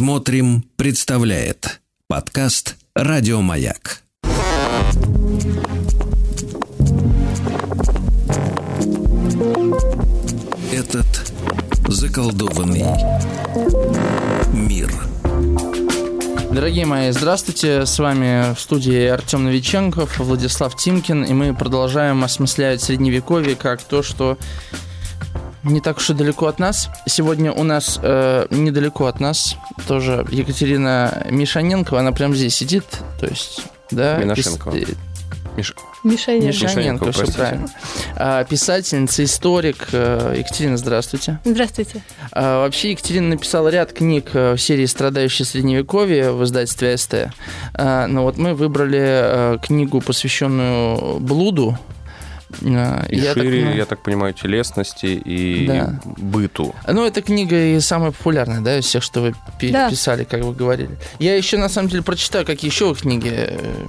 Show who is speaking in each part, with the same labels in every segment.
Speaker 1: Смотрим, представляет подкаст Радиомаяк. Этот заколдованный мир.
Speaker 2: Дорогие мои, здравствуйте. С вами в студии Артем Новиченков, Владислав Тимкин, и мы продолжаем осмыслять Средневековье как то, что не так уж и далеко от нас. Сегодня у нас э, недалеко от нас тоже Екатерина Мишаненко, она прямо здесь сидит, то есть, да?
Speaker 3: Минашенко.
Speaker 2: пис-
Speaker 3: Миш...
Speaker 4: Мишаня.
Speaker 2: Мишаненко,
Speaker 3: Мишаненко,
Speaker 2: все правильно. А, писательница, историк. э, Екатерина, здравствуйте.
Speaker 4: Здравствуйте.
Speaker 2: А, Вообще Екатерина написала ряд книг э, в серии «Страдающие средневековье» в издательстве СТ. А, Но вот мы выбрали э, книгу, посвященную блуду. А,
Speaker 3: И
Speaker 2: я так
Speaker 3: шире,
Speaker 2: понимаю-
Speaker 3: я так понимаю, телесности и
Speaker 2: Да.
Speaker 3: быту.
Speaker 2: Ну, эта книга и самая популярная, да, из всех, что вы пи-
Speaker 4: Да.
Speaker 2: писали, как вы говорили. Я еще, на самом деле, прочитаю, какие еще вы книги э,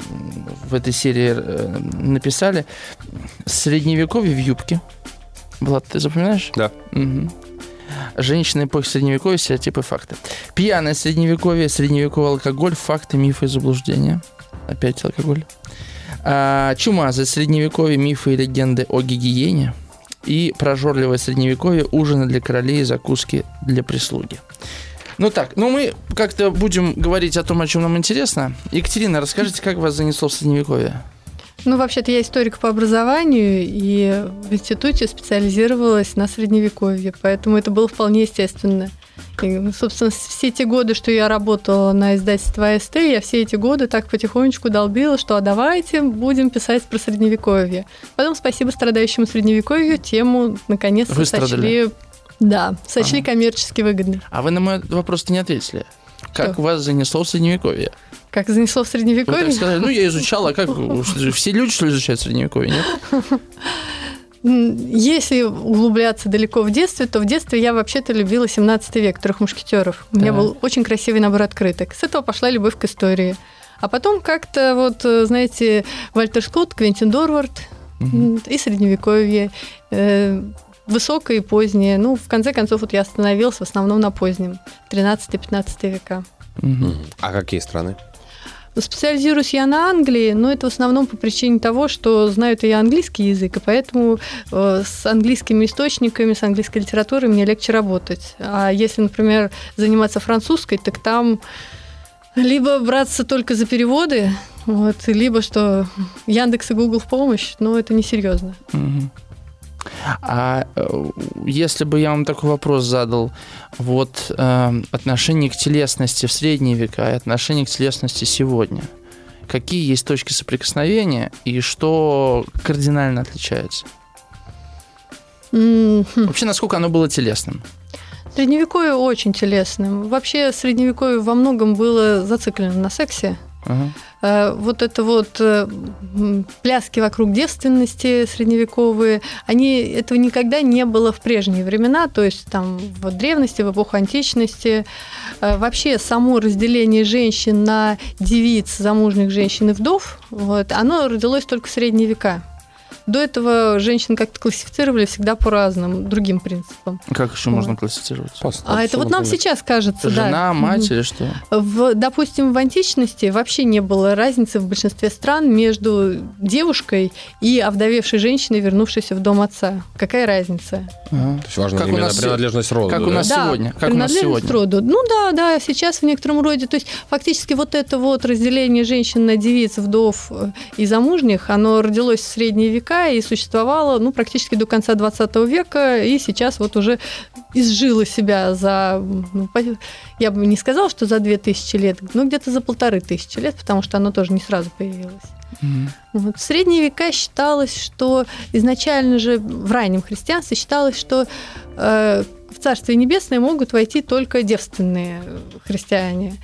Speaker 2: в этой серии э, написали. «Средневековье в юбке». Влад, ты запоминаешь?
Speaker 3: Да.
Speaker 2: Мгм. Женщины эпохи Средневековья, стереотипы, факты. Пьяное Средневековье, Средневековый алкоголь, факты, мифы и заблуждения. Опять алкоголь. А, чумазы Средневековье, мифы и легенды о гигиене. И прожорливое Средневековье, ужины для королей и закуски для прислуги. Ну так, ну мы как-то будем говорить о том, о чем нам интересно. Екатерина, расскажите, как вас занесло в Средневековье?
Speaker 4: Ну, вообще-то я историк по образованию и в институте специализировалась на средневековье, поэтому это было вполне естественно. И, ну, собственно, все те годы, что я работала на издательстве АСТ, я все эти годы так потихонечку долбила, что а давайте будем писать про средневековье. Потом, спасибо страдающему средневековью, тему наконец-то сочли... Да, сочли
Speaker 2: Ага.
Speaker 4: коммерчески выгодной.
Speaker 2: А вы на мой вопрос-то не ответили. Как
Speaker 4: Что?
Speaker 2: вас занесло в Средневековье?
Speaker 4: Как занесло в
Speaker 2: Вы так
Speaker 4: средневековье?
Speaker 2: сказали, ну, я изучала, а как все люди, что ли, изучают Средневековье, нет?
Speaker 4: Если углубляться далеко в детстве, то в детстве я вообще-то любила 17 век, трех мушкетеров. У меня был очень красивый набор открыток. С этого пошла любовь к истории. А потом как-то вот, э, знаете, Вальтер Скотт, Квентин Дорвард м, и Средневековье, э, высокое и позднее. Ну, в конце концов, вот я остановилась в основном на позднем, 13-15 века.
Speaker 2: Мгм.
Speaker 3: А какие страны?
Speaker 4: Специализируюсь я на Англии, но это в основном по причине того, что знаю-то я английский язык, и поэтому э, с английскими источниками, с английской литературой мне легче работать. А если, например, заниматься французской, так там либо браться только за переводы, вот, либо что Яндекс и Google в помощь, но это несерьезно.
Speaker 2: Мгм. А э, если бы я вам такой вопрос задал, вот э, отношение к телесности в средние века и отношение к телесности сегодня, какие есть точки соприкосновения и что кардинально отличается?
Speaker 4: Хм.
Speaker 2: Вообще, насколько оно было телесным?
Speaker 4: Средневековье очень телесным. Вообще, средневековье во многом было зациклено на сексе. Э, вот это вот э, пляски вокруг девственности средневековые, они этого никогда не было в прежние времена, то есть там в древности, в эпоху античности. Э, Вообще само разделение женщин на девиц, замужних женщин и вдов, вот, оно родилось только в средние века. До этого женщин как-то классифицировали всегда по разным, другим принципам.
Speaker 2: Как еще можно классифицировать?
Speaker 4: А это вот нам сейчас кажется, да.
Speaker 2: Жена, мать или что?
Speaker 4: В, допустим, в античности вообще не было разницы в большинстве стран между девушкой и овдовевшей женщиной, вернувшейся в дом отца. Какая разница?
Speaker 2: Ага.
Speaker 3: То есть важна
Speaker 2: Как у
Speaker 3: именно принадлежность рода.
Speaker 2: как у
Speaker 3: да?
Speaker 2: нас
Speaker 4: Да,
Speaker 2: сегодня? Как у нас
Speaker 4: принадлежность
Speaker 2: сегодня?
Speaker 4: роду. Ну да, да, сейчас в некотором роде. То есть фактически вот это вот разделение женщин на девиц, вдов э, и замужних, оно родилось в средние века и существовало ну, практически до конца 20 века, и сейчас вот уже изжило себя за, ну, я бы не сказала, что за 2000 лет, но где-то за полторы тысячи лет, потому что оно тоже не сразу появилось.
Speaker 2: Мгм.
Speaker 4: Вот. В средние века считалось, что изначально же в раннем христианстве считалось, что э, Царствие Небесное могут войти только девственные христиане.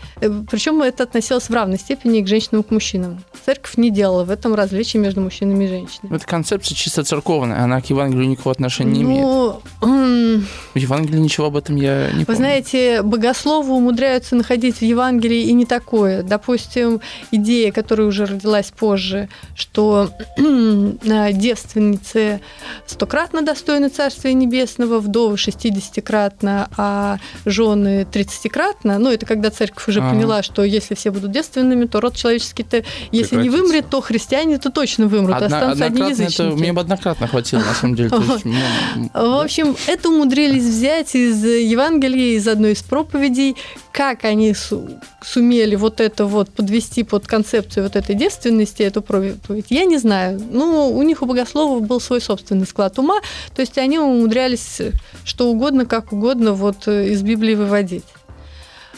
Speaker 4: Причем это относилось в равной степени и к женщинам, и к мужчинам. Церковь не делала в этом различия между мужчинами и женщинами.
Speaker 2: Эта концепция чисто церковная, она к Евангелию никакого отношения не имеет.
Speaker 4: Ну, м,
Speaker 2: В Евангелии ничего об этом я не
Speaker 4: Вы
Speaker 2: помню.
Speaker 4: знаете, богословы умудряются находить в Евангелии и не такое. Допустим, идея, которая уже родилась позже, что э, девственницы стократно достойны Царствия Небесного, вдовы 60 15-кратно, а жены 30-кратно. Ну, это когда церковь уже
Speaker 2: Ага.
Speaker 4: поняла, что если все будут девственными, то род человеческий-то, если не вымрет, то христиане то точно вымрут,
Speaker 2: Одна-
Speaker 4: останутся одни
Speaker 2: однократно это,
Speaker 4: язычники.
Speaker 2: мне бы однократно хватило, на самом деле. Ну,
Speaker 4: В общем, это умудрились взять из Евангелия, из одной из проповедей, как они су- сумели вот это вот подвести под концепцию вот этой девственности, эту проповедь, я не знаю. Ну, у них у богословов был свой собственный склад ума, то есть они умудрялись что угодно, как угодно вот э, из Библии выводить.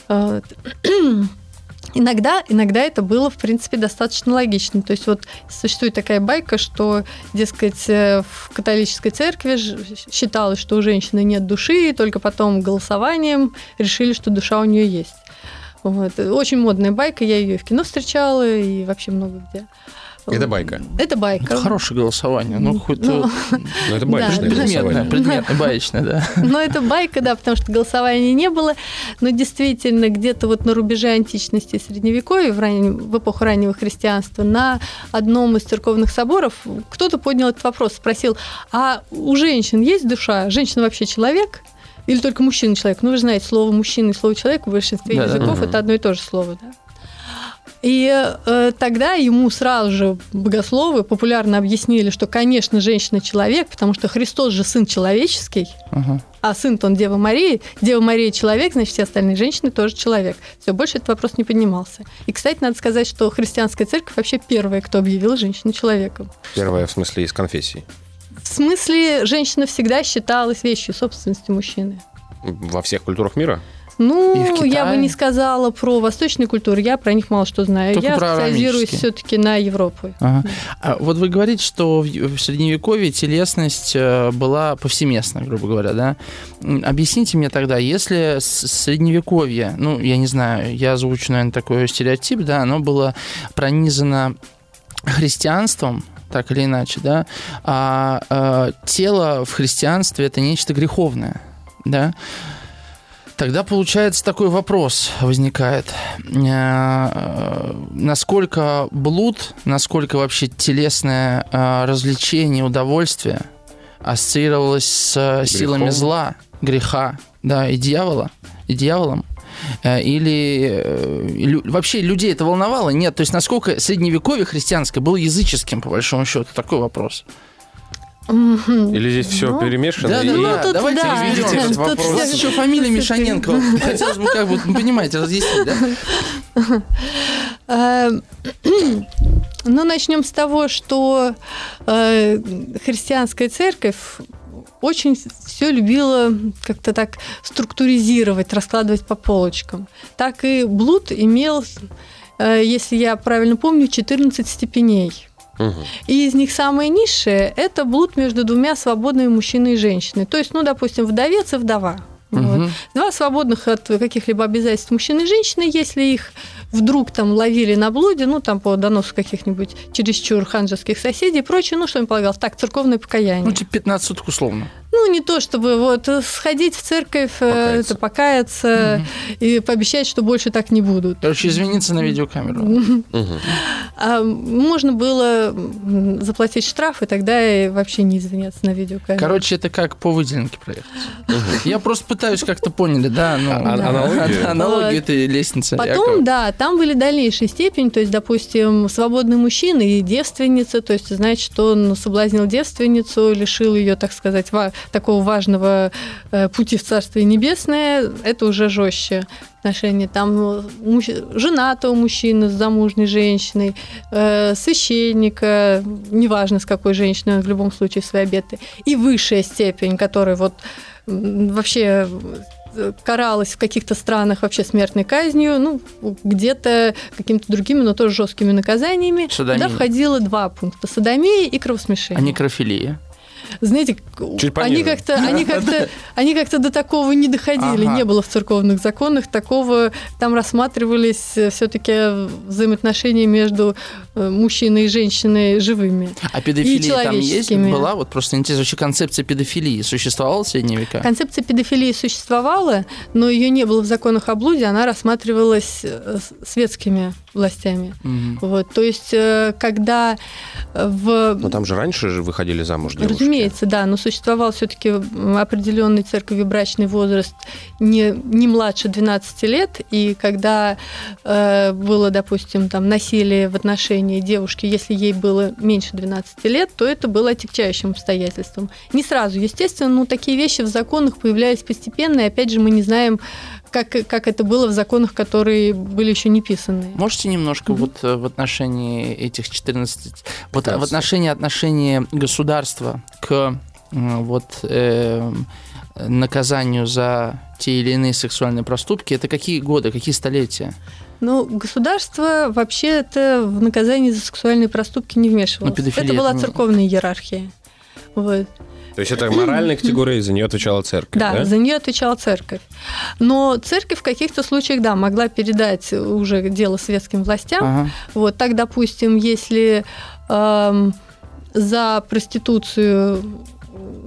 Speaker 4: А, Иногда, иногда это было, в принципе, достаточно логично. То есть вот существует такая байка, что, дескать, э, в католической церкви считалось, что у женщины нет души, и только потом голосованием решили, что душа у нее есть. Вот. Очень модная байка, я ее и в кино встречала, и вообще много где.
Speaker 3: Это байка.
Speaker 4: Это байка.
Speaker 2: это хорошее голосование. Ну, хоть
Speaker 4: Ну,
Speaker 3: Ну, это
Speaker 4: Да,
Speaker 3: баечное
Speaker 4: да.
Speaker 2: предметное,
Speaker 3: голосование.
Speaker 2: предметное, баечное, да.
Speaker 4: Но это байка, да, потому что голосования не было. Но действительно, где-то вот на рубеже античности и средневековья, в, раннем- в эпоху раннего христианства, на одном из церковных соборов кто-то поднял этот вопрос, спросил, а у женщин есть душа? Женщина вообще человек? Или только мужчина человек? Ну, вы же знаете, слово мужчина и слово человек в большинстве
Speaker 2: да,
Speaker 4: языков
Speaker 3: да.
Speaker 4: это одно и то же слово, да? И э, тогда ему сразу же богословы популярно объяснили, что, конечно, женщина человек, потому что Христос же сын человеческий,
Speaker 2: Ага.
Speaker 4: а сын-то он Дева Марии, Дева Мария человек, значит, все остальные женщины тоже человек. Все, больше этот вопрос не поднимался. И, кстати, надо сказать, что христианская церковь вообще первая, кто объявила женщину человеком.
Speaker 3: Первое, в смысле, из конфессий.
Speaker 4: В смысле, женщина всегда считалась вещью собственностью мужчины.
Speaker 3: Во всех культурах мира?
Speaker 4: Ну, я бы не сказала про восточные культуры, я про них мало что знаю.
Speaker 2: Только
Speaker 4: я специализируюсь все-таки на Европу.
Speaker 2: Ага. А вот вы говорите, что в, средневековье телесность э, была повсеместна, грубо говоря, да? Объясните мне тогда, если средневековье, ну, я не знаю, я озвучу, наверное, такой стереотип, да, оно было пронизано христианством, так или иначе, да, а э, тело в христианстве это нечто греховное, да, Тогда получается такой вопрос возникает. Э, Насколько блуд, насколько вообще телесное э, развлечение, удовольствие ассоциировалось с э, силами
Speaker 3: Грехом.
Speaker 2: зла, греха, да, и дьявола, и дьяволом? Или вообще людей это волновало? Нет. То есть насколько средневековье христианское было языческим, по большому счету? Такой вопрос.
Speaker 3: Или здесь все
Speaker 4: Ну,
Speaker 3: перемешано?
Speaker 2: Да, да,
Speaker 3: и-
Speaker 2: да.
Speaker 4: тут
Speaker 2: Давайте
Speaker 4: да.
Speaker 2: разведем
Speaker 3: этот вопрос.
Speaker 2: У вас еще фамилия Мишаненко. Хотелось бы, как бы, ну, понимаете, разъяснить, да?
Speaker 4: Э, Ну, начнем с того, что э, христианская церковь очень все любила как-то так структуризировать, раскладывать по полочкам. Так и блуд имел, э, если я правильно помню, 14 степеней. И из них самое низшее – это блуд между двумя свободными мужчиной и женщиной. То есть, ну, допустим, вдовец и вдова. Вот.
Speaker 2: Мгм.
Speaker 4: Два свободных от каких-либо обязательств мужчины и женщины, если их вдруг там ловили на блуде, ну, там по доносу каких-нибудь чересчур ханжеских соседей и прочее, ну, что им полагалось? Так, церковное покаяние.
Speaker 2: Ну, типа 15 суток условно.
Speaker 4: Ну, не то чтобы вот сходить в церковь, э,
Speaker 3: Покаяться.
Speaker 4: это покаяться и пообещать, что больше так не будут.
Speaker 2: Короче, извиниться на видеокамеру.
Speaker 4: А можно было заплатить штраф, и тогда и вообще не извиняться на видеокамеру.
Speaker 2: Короче, это как по выделенке проехать. Я просто пытаюсь как-то поняли, да? Ну,
Speaker 3: А- аналогию?
Speaker 2: Аналогию
Speaker 4: Вот.
Speaker 2: этой лестницы.
Speaker 4: Потом,
Speaker 2: Якова.
Speaker 4: да, там были дальнейшие степени, то есть, допустим, свободный мужчина и девственница, то есть, значит, что он соблазнил девственницу, лишил ее, так сказать, ва- такого важного э, пути в Царствие Небесное, это уже жестче отношения. Там э, мужч- женатого мужчины с замужней женщиной, э, священника, неважно с какой женщиной, он в любом случае свои обеты. И высшая степень, которая вот вообще каралась в каких-то странах вообще смертной казнью, ну, где-то какими-то другими, но тоже жесткими наказаниями.
Speaker 2: Содомия.
Speaker 4: Туда входило два пункта. Содомия и кровосмешение.
Speaker 2: А некрофилия.
Speaker 4: Знаете,
Speaker 3: Чуть
Speaker 4: они как-то, они как-то, они как-то до такого не доходили,
Speaker 2: Ага.
Speaker 4: не было в церковных законах такого. Там рассматривались все-таки взаимоотношения между мужчины и женщины живыми.
Speaker 2: А педофилия там есть? Была? Вот просто интересно, вообще концепция педофилии существовала в средние века?
Speaker 4: Концепция педофилии существовала, но ее не было в законах о блуде, она рассматривалась э, светскими властями.
Speaker 2: Мгм.
Speaker 4: Вот, то есть, э, когда э, в
Speaker 3: Но там же раньше же выходили замуж девушки.
Speaker 4: Разумеется, да, но существовал все-таки определенный церковью брачный возраст не, не младше 12 лет, и когда э, было, допустим, там насилие в отношении девушки, если ей было меньше 12 лет, то это было отягчающим обстоятельством. Не сразу, естественно, но такие вещи в законах появлялись постепенно, и опять же мы не знаем, как, как это было в законах, которые были еще не писаны.
Speaker 2: Можете немножко
Speaker 4: Мгм.
Speaker 2: вот э, в отношении этих 14... Вот э, в
Speaker 3: 15.
Speaker 2: отношении отношения государства к м, вот э, наказанию за те или иные сексуальные проступки, это какие годы, какие столетия?
Speaker 4: Ну, государство вообще это в наказание за сексуальные проступки не вмешивалось.
Speaker 2: Ну,
Speaker 4: это была церковная иерархия. Вот.
Speaker 3: То есть это моральная категория, и за нее отвечала церковь,
Speaker 4: Да,
Speaker 3: да?
Speaker 4: за нее отвечала церковь. Но церковь в каких-то случаях, да, могла передать уже дело светским властям.
Speaker 2: Ага.
Speaker 4: Вот так, допустим, если эм, за проституцию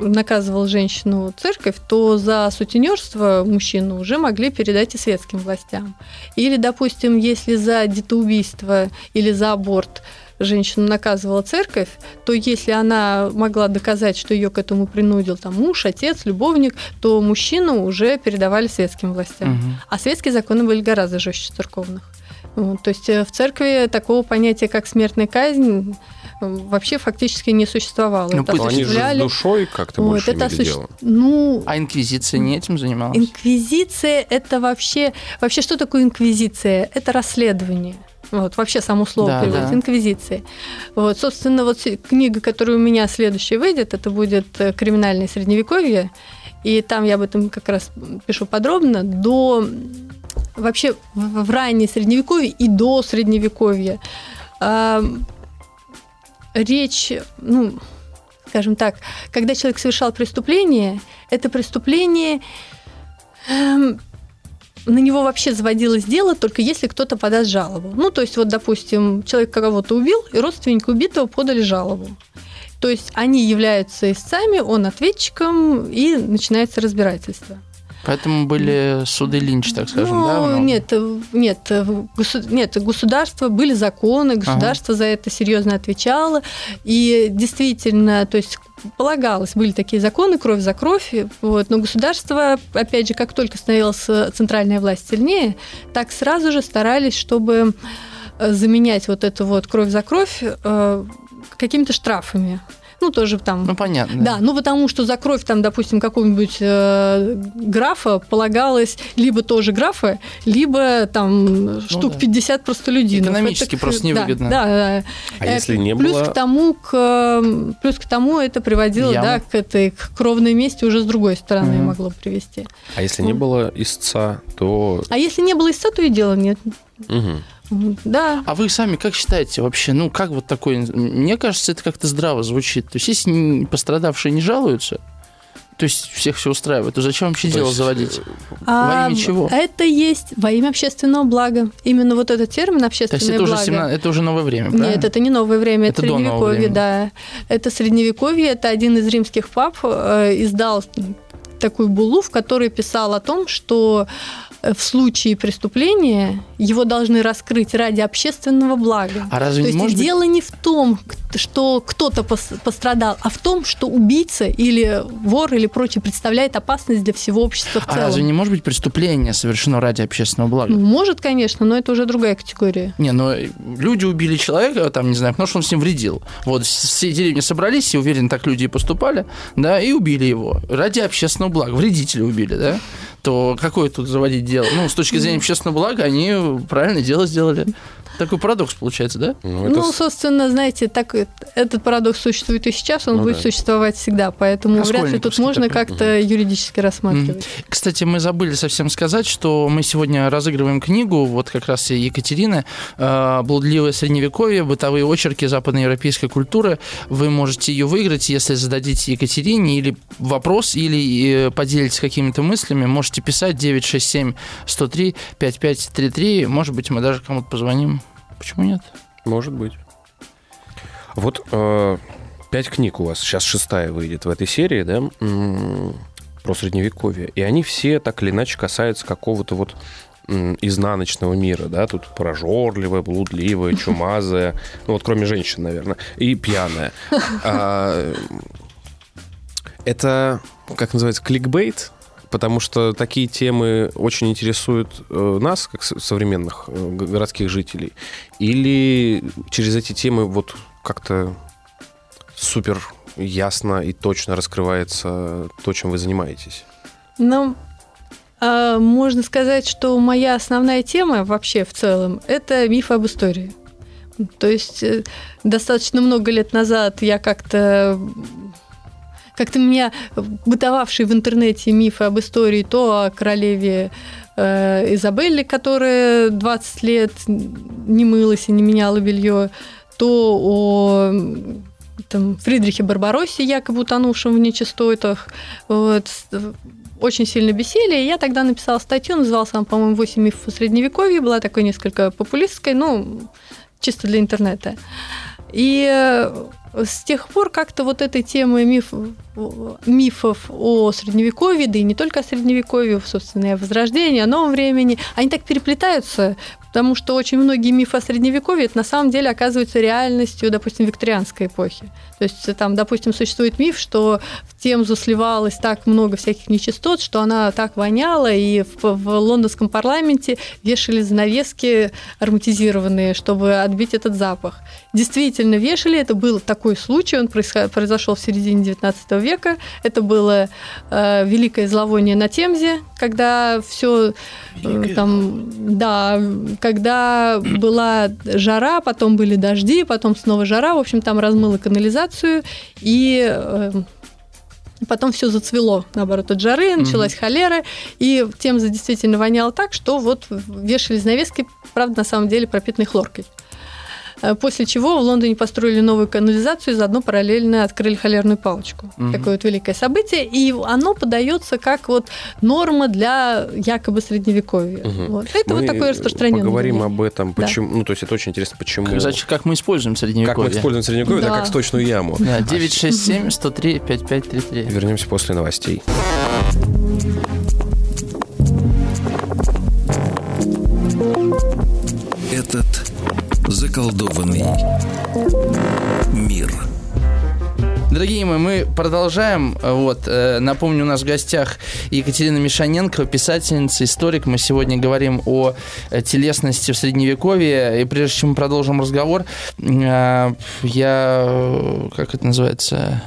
Speaker 4: наказывал женщину церковь, то за сутенерство мужчину уже могли передать и светским властям. Или, допустим, если за детоубийство или за аборт женщину наказывала церковь, то если она могла доказать, что ее к этому принудил там муж, отец, любовник, то мужчину уже передавали светским властям.
Speaker 2: Мгм.
Speaker 4: А светские законы были гораздо жестче церковных. Вот, то есть э, в церкви такого понятия, как смертная казнь, вообще фактически не существовало.
Speaker 2: Ну,
Speaker 4: Это
Speaker 3: они же с
Speaker 4: осуществляли-
Speaker 3: душой как-то
Speaker 4: вот,
Speaker 3: больше
Speaker 4: это
Speaker 3: имели
Speaker 4: осуществ-
Speaker 3: дело.
Speaker 4: Ну,
Speaker 2: А инквизиция не этим занималась?
Speaker 4: инквизиция это вообще... Вообще, что такое инквизиция? Это расследование. Вот, вообще само слово
Speaker 2: Да,
Speaker 4: переводится,
Speaker 2: да.
Speaker 4: инквизиция. Вот, собственно, вот книга, которая у меня следующая выйдет, это будет э, «Криминальное средневековье», и там я об этом как раз пишу подробно, до вообще в, в раннее средневековье и до средневековья. Речь, ну, скажем так, когда человек совершал преступление, это преступление эм, на него вообще заводилось дело только если кто-то подаст жалобу. Ну, то есть, вот, допустим, человек кого-то убил, и родственники убитого подали жалобу. То есть они являются истцами, он ответчиком, и начинается разбирательство.
Speaker 2: Поэтому были суды Линч, так скажем,
Speaker 4: ну,
Speaker 2: да? много?
Speaker 4: нет, э, нет, э, госу- нет, государство, были законы, государство за это серьезно отвечало. И действительно, то есть полагалось, были такие законы, кровь за кровь, вот, но государство, опять же, как только становилась э, центральная власть сильнее, так сразу же старались, чтобы заменять вот эту вот кровь за кровь какими-то штрафами. Ну, тоже там
Speaker 2: Ну, понятно.
Speaker 4: да, ну потому что за кровь там, допустим, какого-нибудь э, графа полагалось либо тоже графа, либо там штук
Speaker 2: Ну да.
Speaker 4: 50 простолюдинов.
Speaker 2: Экономически
Speaker 4: Это к-
Speaker 2: просто невыгодно.
Speaker 4: Да, да.
Speaker 3: А
Speaker 4: Э,
Speaker 3: если не
Speaker 4: плюс
Speaker 3: было...
Speaker 4: к тому, к, э, плюс к тому это приводило,
Speaker 2: Яму.
Speaker 4: да, к этой к кровной мести уже с другой стороны
Speaker 2: Мгм.
Speaker 4: могло привести.
Speaker 3: А если не было истца, то...
Speaker 4: А если не было истца, то и дела нет.
Speaker 3: Мгм.
Speaker 4: Да.
Speaker 2: А вы сами как считаете вообще, ну как вот такое, мне кажется, это как-то здраво звучит. То есть если пострадавшие не жалуются, то есть всех все устраивает, то зачем вообще
Speaker 3: То
Speaker 2: дело
Speaker 3: есть,
Speaker 2: заводить?
Speaker 4: А
Speaker 2: имя чего?
Speaker 4: Это есть во имя общественного блага. Именно вот этот термин
Speaker 2: То
Speaker 4: общественное
Speaker 2: есть это уже,
Speaker 4: благо.
Speaker 2: 17 это уже новое время, правильно?
Speaker 4: Нет, это не новое время, это,
Speaker 2: Это
Speaker 4: средневековье,
Speaker 2: времени.
Speaker 4: да. Это средневековье, это один из римских пап э, издал такую буллу, в которой писал о том, что э, в случае преступления его должны раскрыть ради общественного блага.
Speaker 2: А разве
Speaker 4: То есть
Speaker 2: может быть...
Speaker 4: дело не в том, что кто-то пос- пострадал, а в том, что убийца или вор или прочее представляет опасность для всего общества в
Speaker 2: А
Speaker 4: целом.
Speaker 2: разве не может быть преступление совершено ради общественного блага?
Speaker 4: Ну, Может, конечно, но это уже другая категория.
Speaker 2: Не, ну люди убили человека, там, не знаю, потому что он с ним вредил. Вот все деревни собрались, и уверен, так люди и поступали, да, и убили его ради общественного блага. Вредителя убили, да? То какое тут заводить дело? Ну, с точки зрения общественного блага, они правильное дело сделали. Такой парадокс получается, да?
Speaker 3: Ну, это
Speaker 4: Ну, собственно, знаете, так этот парадокс существует и сейчас, он
Speaker 3: Ну
Speaker 4: будет
Speaker 3: да.
Speaker 4: существовать всегда, поэтому вряд ли тут можно
Speaker 2: такой.
Speaker 4: как-то юридически рассматривать.
Speaker 2: Кстати, мы забыли совсем сказать, что мы сегодня разыгрываем книгу, вот как раз и Екатерины, э, «Блудливое средневековье. Бытовые очерки западноевропейской культуры». Вы можете ее выиграть, если зададите Екатерине или вопрос, или э, поделитесь какими-то мыслями. Можете писать 967 103 5533. Может быть, мы даже кому-то позвоним. Почему нет?
Speaker 3: Может быть. Вот э, пять книг у вас, сейчас шестая выйдет в этой серии, да, про средневековье. И они все так или иначе касаются какого-то вот изнаночного мира, да, тут прожорливая, блудливая, чумазая, ну вот кроме женщин, наверное, и пьяная. А, это, как называется, кликбейт? Потому что такие темы очень интересуют э, нас, как со- современных э, городских жителей. Или через эти темы вот как-то супер ясно и точно раскрывается то, чем вы занимаетесь.
Speaker 4: Ну, а, можно сказать, что моя основная тема вообще в целом – это миф об истории. То есть э, достаточно много лет назад я как-то как-то меня бытовавший в интернете мифы об истории то о королеве э, Изабелле, которая 20 лет не мылась и не меняла белье, то о там, Фридрихе Барбароссе, якобы утонувшем в нечистотах. Вот. Очень сильно бесили. И я тогда написала статью, называлась она, по-моему, «8 мифов о Средневековье». Была такой несколько популистской, ну, чисто для интернета. И э, с тех пор как-то вот этой темы миф, мифов о Средневековье, да и не только о Средневековье, собственно, и о Возрождении, о новом времени, они так переплетаются, потому что очень многие мифы о Средневековье это на самом деле оказываются реальностью, допустим, викторианской эпохи. То есть там, допустим, существует миф, что в Темзу сливалось так много всяких нечистот, что она так воняла, и в, в лондонском парламенте вешали занавески ароматизированные, чтобы отбить этот запах. Действительно вешали, это был такой случай, он произошел в середине 19 века. Это было э, великое зловоние на Темзе, когда все там, да, когда была жара, потом были дожди, потом снова жара, в общем, там размыло канализацию, и э, потом все зацвело, наоборот, от жары, началась холера, и Темза действительно воняла так, что вот вешали занавески, правда, на самом деле пропитанной хлоркой. Э, После чего в Лондоне построили новую канализацию и заодно параллельно открыли холерную палочку.
Speaker 2: Мгм.
Speaker 4: Такое вот великое событие. И оно подается как вот норма для якобы средневековья.
Speaker 3: Мгм.
Speaker 4: Вот. Это
Speaker 3: Мы
Speaker 4: вот такое распространенное.
Speaker 3: Поговорим
Speaker 4: мнение.
Speaker 3: об этом,
Speaker 4: Да.
Speaker 3: почему. Ну, то есть это очень интересно, почему.
Speaker 2: Как, значит, как мы используем
Speaker 3: Как мы
Speaker 2: средневековье.
Speaker 3: используем средневековье, да.
Speaker 4: Да.
Speaker 3: как сточную яму.
Speaker 2: Да, 967 103 5533.
Speaker 3: Вернемся после новостей.
Speaker 1: Этот заколдованный мир.
Speaker 2: Дорогие мои, мы продолжаем. Вот, э, напомню, у нас в гостях Екатерина Мишаненко, писательница, историк. Мы сегодня говорим о э, телесности в Средневековье. И прежде чем мы продолжим разговор, э, я... Как это называется?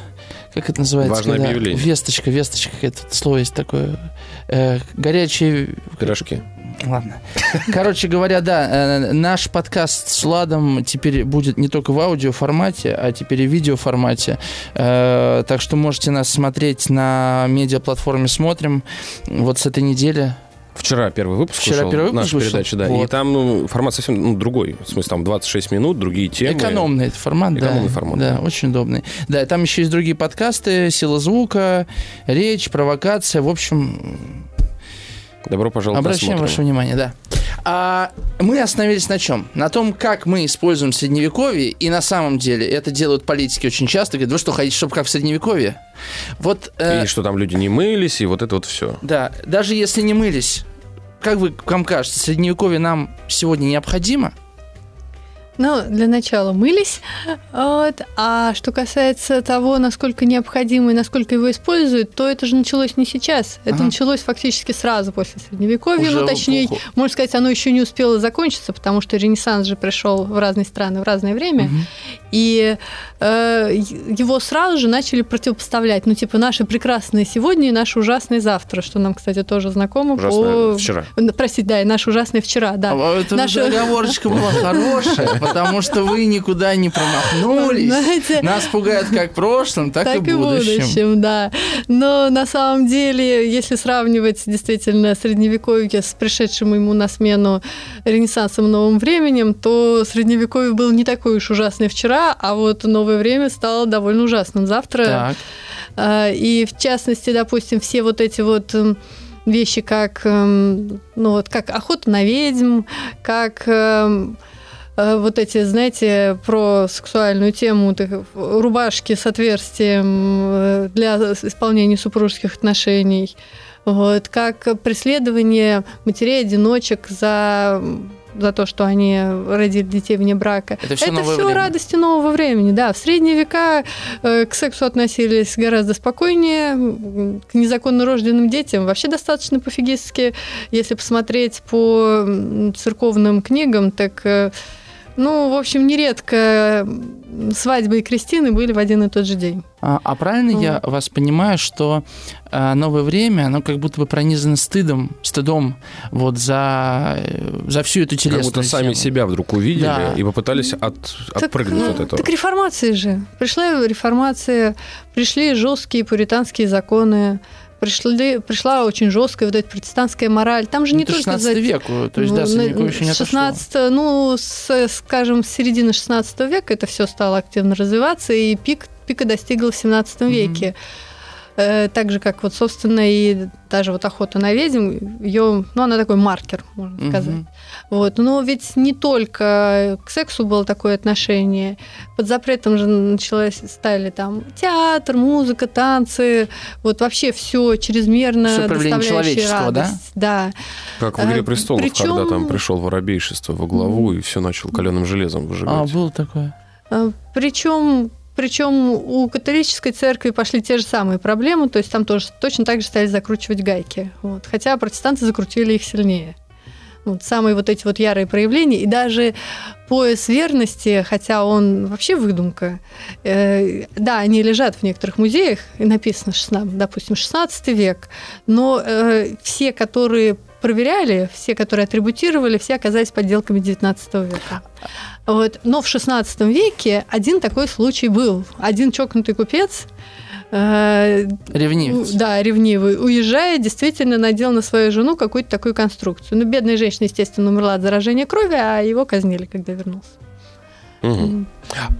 Speaker 2: Как это называется?
Speaker 3: Важное
Speaker 2: когда-
Speaker 3: объявление.
Speaker 2: Весточка, весточка. Это слово есть такое. Э, горячие...
Speaker 3: Пирожки.
Speaker 2: Ладно. Короче говоря, да, э, наш подкаст с Владом теперь будет не только в аудио формате, а теперь и в видео формате. Э, Так что можете нас смотреть на медиаплатформе «Смотрим». Вот с этой недели.
Speaker 3: Вчера первый выпуск
Speaker 2: Вчера
Speaker 3: вышел,
Speaker 2: первый выпуск
Speaker 3: наша
Speaker 2: вышел?
Speaker 3: передача, да. И
Speaker 2: Вот.
Speaker 3: там ну, формат совсем ну, другой. В смысле, там 26 минут, другие темы.
Speaker 2: Экономный этот формат, да.
Speaker 3: Экономный формат,
Speaker 2: Да,
Speaker 3: да.
Speaker 2: очень удобный. Да, и там еще есть другие подкасты, сила звука, речь, провокация. В общем,
Speaker 3: Добро пожаловать
Speaker 2: Обращаем ваше внимание, да. А, мы остановились на чем? На том, как мы используем средневековье, и на самом деле это делают политики очень часто. Говорят, вы что, хотите, чтобы как в средневековье? Вот, э,
Speaker 3: И что там люди не мылись, и вот это вот все.
Speaker 2: да, даже если не мылись, как вы, вам кажется, средневековье нам сегодня необходимо?
Speaker 4: Ну, для начала мылись. Вот. А что касается того, насколько необходимо и насколько его используют, то это же началось не сейчас. Это
Speaker 2: Ага.
Speaker 4: началось фактически сразу после Средневековья.
Speaker 2: Уже
Speaker 4: ну, точнее,
Speaker 2: эпоху.
Speaker 4: можно сказать, оно еще не успело закончиться, потому что Ренессанс же пришел в разные страны в разное время.
Speaker 2: Мгм.
Speaker 4: И э, его сразу же начали противопоставлять. Ну, типа, наше прекрасное сегодня и наше ужасное завтра, что нам, кстати, тоже знакомо
Speaker 3: Ужасно
Speaker 4: по...
Speaker 3: вчера.
Speaker 4: Простите, да, и наше ужасное вчера, да.
Speaker 2: А Это
Speaker 4: Наша-
Speaker 2: заговорочка была хорошая, потому что вы никуда не промахнулись.
Speaker 4: Знаете,
Speaker 2: Нас пугают как в прошлом, так,
Speaker 4: Так
Speaker 2: и в будущем.
Speaker 4: да. Но на самом деле, если сравнивать действительно средневековье с пришедшим ему на смену Ренессансом новым временем, то средневековье было не такое уж ужасное вчера, а вот новое время стало довольно ужасным завтра.
Speaker 2: Так.
Speaker 4: А, И в частности, допустим, все вот эти вот вещи, как, эм, ну вот, как охота на ведьм, как эм, э, вот эти, знаете, про сексуальную тему, так, рубашки с отверстием э, для исполнения супружеских отношений, вот, как преследование матерей-одиночек за за то, что они родили детей вне брака.
Speaker 2: Это все,
Speaker 4: Это
Speaker 2: новое
Speaker 4: все
Speaker 2: время.
Speaker 4: радости нового времени, да. В средние века э, к сексу относились гораздо спокойнее, к незаконно рожденным детям вообще достаточно пофигистски. Если посмотреть по церковным книгам, так, э, ну, в общем, нередко свадьбы и крестины были в один и тот же день.
Speaker 2: А, а правильно я вас понимаю, что а, новое время, оно как будто бы пронизано стыдом, стыдом вот за, э, за всю эту
Speaker 3: Как
Speaker 2: телесную
Speaker 3: будто сами
Speaker 2: тему.
Speaker 3: себя вдруг увидели
Speaker 2: Да.
Speaker 3: и попытались от, отпрыгнуть
Speaker 4: так,
Speaker 3: от
Speaker 4: э,
Speaker 3: этого.
Speaker 4: Так реформация же. Пришла реформация, пришли жесткие пуританские законы, пришли, пришла очень жесткая вот эта протестантская мораль. Там же
Speaker 2: Ну,
Speaker 4: не только
Speaker 2: 16
Speaker 4: за-
Speaker 2: век, то есть, да,
Speaker 4: Ну,
Speaker 2: средневековье не отошло.
Speaker 4: 16, ну, с, скажем, с середины 16 века это все стало активно развиваться, и пик, пика достигла в 17
Speaker 2: Мгм.
Speaker 4: веке. Э, Так же, как вот, собственно, и даже вот охота на ведьм, ее, ну, она такой маркер, можно сказать. Вот. Но ведь не только к сексу было такое отношение. Под запретом же началось, стали там театр, музыка, танцы, вот вообще все чрезмерно
Speaker 2: проявление
Speaker 4: доставляющее
Speaker 2: человеческого, да?
Speaker 4: радость. Да.
Speaker 3: Как в «Игре
Speaker 4: Э,
Speaker 3: престолов»,
Speaker 4: причём-
Speaker 3: когда там пришел воробейшество во главу и все начал каленым железом
Speaker 2: А,
Speaker 3: выжигать.
Speaker 2: было такое.
Speaker 4: Причем причем у католической церкви пошли те же самые проблемы, то есть там тоже точно так же стали закручивать гайки. Вот. Хотя протестанты закрутили их сильнее. Вот самые вот эти вот ярые проявления. И даже пояс верности, хотя он вообще выдумка, э, да, они лежат в некоторых музеях, и написано, 16, допустим, 16 век, но э, все, которые проверяли, все, которые атрибутировали, все оказались подделками 19 века. Вот. Но в 16 веке один такой случай был. Один чокнутый купец э,
Speaker 2: Ревнивец.
Speaker 4: Да, ревнивый. Уезжая, действительно надел на свою жену какую-то такую конструкцию. Ну, бедная женщина, естественно, умерла от заражения крови, а его казнили, когда вернулся.
Speaker 3: Мгм.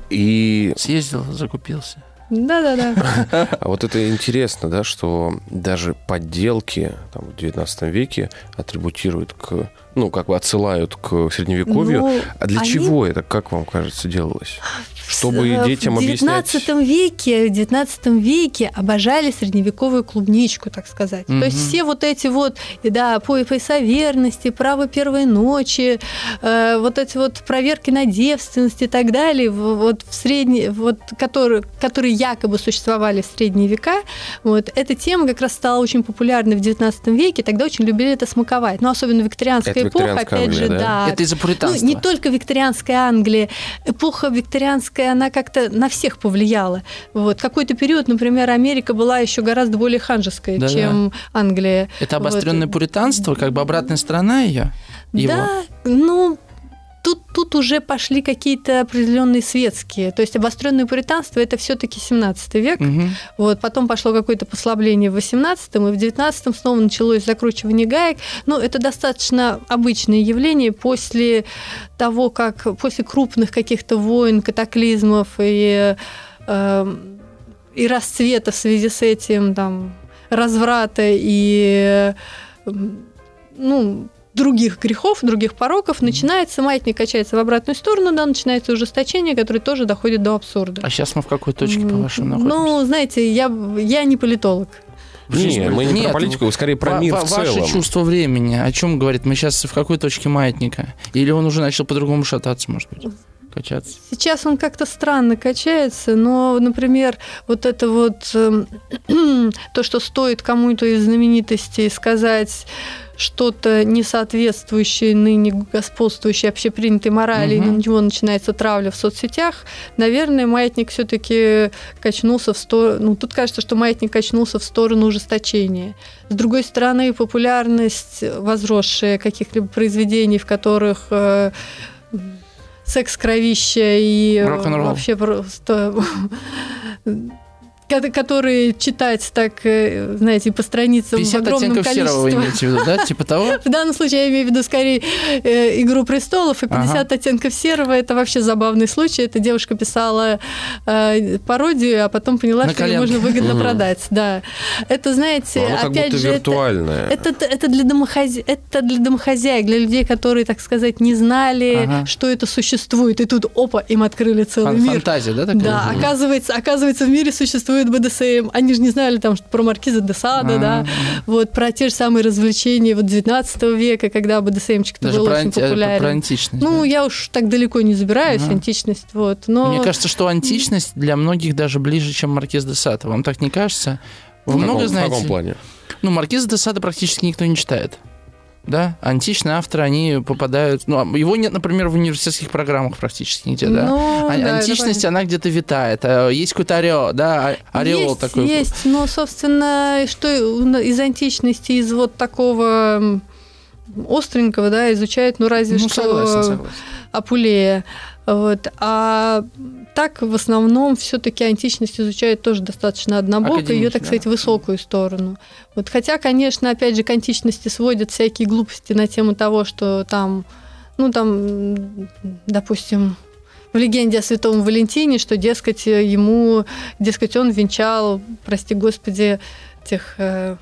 Speaker 3: И
Speaker 2: Съездил, закупился.
Speaker 4: Да-да-да.
Speaker 3: а вот это интересно, да, что даже подделки там, в 19 веке атрибутируют к, ну, как бы отсылают к средневековью.
Speaker 4: Ну,
Speaker 3: а для
Speaker 4: они-
Speaker 3: чего это, как вам кажется, делалось? Чтобы
Speaker 4: Э,
Speaker 3: детям
Speaker 4: в
Speaker 3: объяснять...
Speaker 4: 19 веке, в 19 веке обожали средневековую клубничку, так сказать.
Speaker 2: Мгм.
Speaker 4: То есть все вот эти вот, да, по- пояса верности, право первой ночи, э, вот эти вот проверки на девственность и так далее, вот в средние, вот которые, которые якобы существовали в средние века, вот эта тема как раз стала очень популярной в 19 веке, тогда очень любили это смаковать, ну особенно викторианская
Speaker 3: Это
Speaker 4: эпоха,
Speaker 3: викторианская
Speaker 4: опять
Speaker 3: Англия,
Speaker 4: же,
Speaker 3: да?
Speaker 4: да,
Speaker 2: Это из-за пуританства.
Speaker 4: ну, не только викторианская Англия. Эпоха викторианская, она как-то на всех повлияла. Вот. Какой-то период, например, Америка была еще гораздо более ханжеской,
Speaker 2: Да-да.
Speaker 4: чем Англия.
Speaker 2: Это обостренное
Speaker 4: Вот.
Speaker 2: пуританство, как бы обратная сторона ее. Его.
Speaker 4: Да, ну, тут, тут уже пошли какие-то определенные светские. То есть обостренное пуританство это все-таки 17 век.
Speaker 2: Мгм.
Speaker 4: Вот, потом пошло какое-то послабление в 18-м, и в 19-м снова началось закручивание гаек. Ну, это достаточно обычное явление после того, как после крупных каких-то войн, катаклизмов и, э, и расцвета в связи с этим, там, разврата и э, ну, других грехов, других пороков, начинается, маятник качается в обратную сторону, да, начинается ужесточение, которое тоже доходит до абсурда.
Speaker 2: А сейчас мы в какой точке, по-вашему, находимся?
Speaker 4: Ну, знаете, я, я не политолог.
Speaker 2: В жизни
Speaker 3: Не,
Speaker 2: были-
Speaker 3: мы не
Speaker 2: Нет,
Speaker 3: про политику, скорее про мир в
Speaker 2: Ваше
Speaker 3: целом.
Speaker 2: чувство времени, о чем говорит? Мы сейчас в какой точке маятника? Или он уже начал по-другому шататься, может быть? Качаться?
Speaker 4: Сейчас он как-то странно качается, но, например, вот это вот эм, то, что стоит кому-то из знаменитостей сказать что-то не соответствующее ныне господствующей общепринятой морали, и
Speaker 2: Мгм.
Speaker 4: на него начинается травля в соцсетях, наверное, маятник все-таки качнулся в сторону... Ну, тут кажется, что маятник качнулся в сторону ужесточения. С другой стороны, популярность возросшая каких-либо произведений, в которых э, секс, кровища и э, вообще просто ко- который читать так, э, знаете, по страницам в
Speaker 2: 50
Speaker 4: огромном
Speaker 2: оттенков серого вы
Speaker 4: количестве.
Speaker 2: имеете в виду, да? Типа того?
Speaker 4: В данном случае я имею в виду скорее э, «Игру престолов», и 50
Speaker 2: Ага.
Speaker 4: оттенков серого – это вообще забавный случай. Эта девушка писала э, пародию, а потом поняла,
Speaker 2: На
Speaker 4: что ее можно выгодно продать. Да. Это, знаете,
Speaker 3: Оно как
Speaker 4: опять
Speaker 3: будто
Speaker 4: же, это,
Speaker 3: виртуальное.
Speaker 4: это, это, для домохоз... это для домохозяек, для людей, которые, так сказать, не знали,
Speaker 2: Ага.
Speaker 4: что это существует. И тут, опа, им открыли целый
Speaker 2: Фан-
Speaker 4: мир.
Speaker 2: Фантазия, да, такая?
Speaker 4: Да, оказывается, оказывается, в мире существует БДСМ. Они же не знали там что про маркиза де Сада, да, вот про те же самые развлечения вот 19 века, когда БДСМчик-то
Speaker 2: Даже
Speaker 4: был
Speaker 2: про,
Speaker 4: очень
Speaker 2: анти- э,
Speaker 4: популярен.
Speaker 2: про античность.
Speaker 4: Ну,
Speaker 2: да.
Speaker 4: я уж так далеко не забираюсь,
Speaker 2: Ага.
Speaker 4: античность, вот. Но
Speaker 2: Мне кажется, что античность для многих даже ближе, чем Маркиз де Сада. Вам так не кажется? Вы
Speaker 3: в,
Speaker 2: много
Speaker 3: каком, в
Speaker 2: знаете?
Speaker 3: каком плане?
Speaker 2: Ну, Маркиза де Сада практически никто не читает. Да, античные авторы, они попадают... Ну, а его нет, например, в университетских программах практически нигде, да?
Speaker 4: Ну,
Speaker 2: А-
Speaker 4: да,
Speaker 2: античность, она где-то витает. А Есть какой-то ореол, да, а- ореол
Speaker 4: есть,
Speaker 2: такой.
Speaker 4: Есть, но, собственно, что из античности, из вот такого остренького, да, изучают, ну, разве
Speaker 2: Ну,
Speaker 4: что
Speaker 2: согласен, согласен.
Speaker 4: Апулея. Вот. А так в основном все-таки античность изучают тоже достаточно однобоко, ее, так сказать,
Speaker 2: да.
Speaker 4: высокую сторону. Вот. Хотя, конечно, опять же, к античности сводят всякие глупости на тему того, что там, ну там, допустим, в легенде о святом Валентине, что, дескать, ему, дескать, он венчал, прости господи, тех э,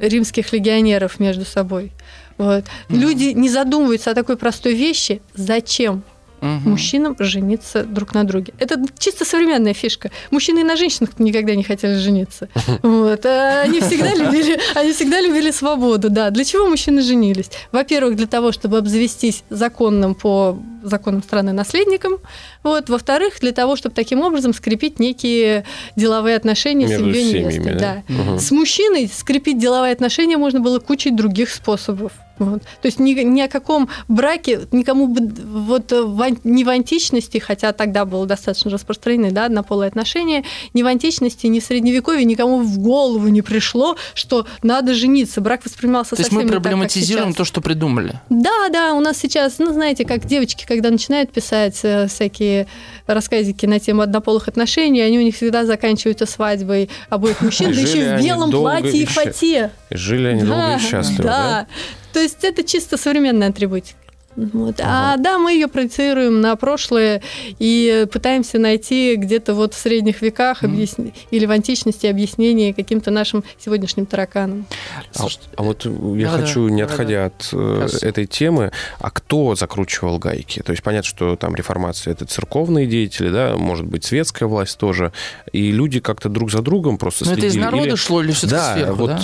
Speaker 4: римских легионеров между собой. Вот.
Speaker 2: Мгм.
Speaker 4: Люди не задумываются о такой простой вещи. Зачем
Speaker 2: Мгм.
Speaker 4: мужчинам жениться друг на друге? Это чисто современная фишка. Мужчины и на женщинах никогда не хотели жениться. Вот. А Они всегда любили, они всегда любили свободу. Да. Для чего мужчины женились? Во-первых, для того, чтобы обзавестись законным по законам страны наследником. Вот. Во-вторых, для того, чтобы таким образом скрепить некие деловые отношения с
Speaker 3: Между
Speaker 4: семьей
Speaker 3: семьями,
Speaker 4: невесты.
Speaker 3: да?
Speaker 4: Да.
Speaker 3: Мгм.
Speaker 4: С мужчиной скрепить деловые отношения можно было кучей других способов. Вот. То есть ни, ни о каком браке никому бы вот э, в ни в античности, хотя тогда было достаточно распространены да, однополые отношения, ни в античности, ни в средневековье никому в голову не пришло, что надо жениться. Брак воспринимался
Speaker 2: То есть
Speaker 4: совсем
Speaker 2: мы
Speaker 4: так, как
Speaker 2: проблематизируем
Speaker 4: сейчас.
Speaker 2: то, что придумали.
Speaker 4: Да, да, у нас сейчас, ну, знаете, как девочки, когда начинают писать э, всякие рассказики на тему однополых отношений, они у них всегда заканчиваются свадьбой обоих мужчин,
Speaker 3: И
Speaker 4: да еще в белом платье
Speaker 3: и
Speaker 4: фате.
Speaker 3: И Жили они долго и счастливо, да?
Speaker 4: да. То есть это чисто современная атрибутика. Вот. А
Speaker 3: Ага.
Speaker 4: да, мы ее проецируем на прошлое и пытаемся найти где-то вот в средних веках
Speaker 2: Мгм.
Speaker 4: объясни- или в античности объяснение каким-то нашим сегодняшним тараканам.
Speaker 3: А,
Speaker 2: Слушайте,
Speaker 3: а вот я
Speaker 2: Да-да,
Speaker 3: хочу, не
Speaker 2: да-да.
Speaker 3: отходя от э,
Speaker 2: Раз.
Speaker 3: этой темы, а кто закручивал гайки? То есть понятно, что там реформация это церковные деятели, да, может быть светская власть тоже, и люди как-то друг за другом просто
Speaker 2: Ну, это из
Speaker 3: следили.
Speaker 2: народа
Speaker 3: Или-
Speaker 2: шло или все-таки
Speaker 3: Да,
Speaker 2: сверху,
Speaker 3: вот
Speaker 2: да?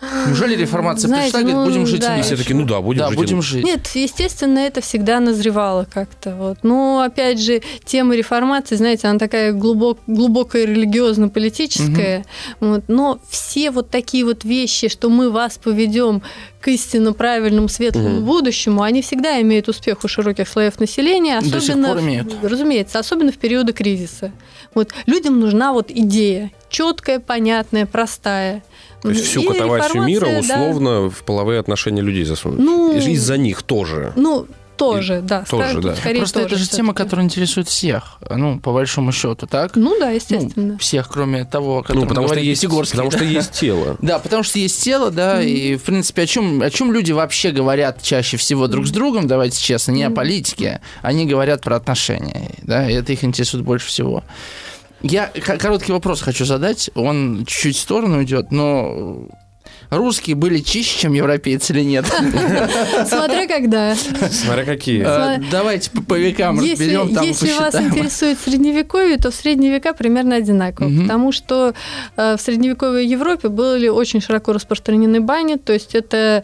Speaker 2: Неужели реформация
Speaker 4: Знаете,
Speaker 2: пришла, говорит,
Speaker 4: ну,
Speaker 2: будем жить
Speaker 4: да.
Speaker 3: и все таки ну да, будем
Speaker 2: да,
Speaker 3: жить.
Speaker 2: будем
Speaker 3: иначе».
Speaker 2: жить.
Speaker 4: Нет, естественно, это всегда назревало как-то. Вот. Но, опять же, тема реформации, знаете, она такая глубок, глубокая религиозно-политическая. Вот. Но все вот такие вот вещи, что мы вас поведем к истинно правильному светлому
Speaker 3: Мгм.
Speaker 4: будущему, они всегда имеют успех у широких слоев населения.
Speaker 2: До сих
Speaker 4: Особенно,
Speaker 2: пор имеют.
Speaker 4: Разумеется, особенно в периоды кризиса. Вот. Людям нужна вот идея. Четкая, понятная, простая.
Speaker 3: То есть всю катавасию мира
Speaker 4: реформация, да.
Speaker 3: условно в половые отношения людей засунуть.
Speaker 4: Ну,
Speaker 3: Из-за них тоже.
Speaker 4: Ну, тоже, да.
Speaker 3: тоже, да.
Speaker 4: скорее
Speaker 2: Просто это
Speaker 4: тоже
Speaker 2: же тема, которая интересует всех. Ну, по большому счету, так?
Speaker 4: Ну да,
Speaker 2: Ну,
Speaker 4: естественно.
Speaker 2: всех, кроме того, о котором
Speaker 3: Ну, потому что, есть,
Speaker 2: Пятигорский,
Speaker 3: потому
Speaker 2: да.
Speaker 3: что есть тело.
Speaker 2: Да, потому что есть тело, да, и, в принципе, о чем, о чем люди вообще говорят чаще всего друг с другом, давайте честно, не о политике, они говорят про отношения, да, и это их интересует больше всего. Я короткий вопрос хочу задать, он чуть-чуть в сторону идет, но русские были чище, чем европейцы или нет?
Speaker 4: Смотря когда.
Speaker 3: Смотря какие.
Speaker 2: Э, Давайте по- векам разберем, там
Speaker 4: если вас интересует средневековье, то в средние века примерно одинаково. Потому что э, в средневековой Европе были очень широко распространены бани, то есть это,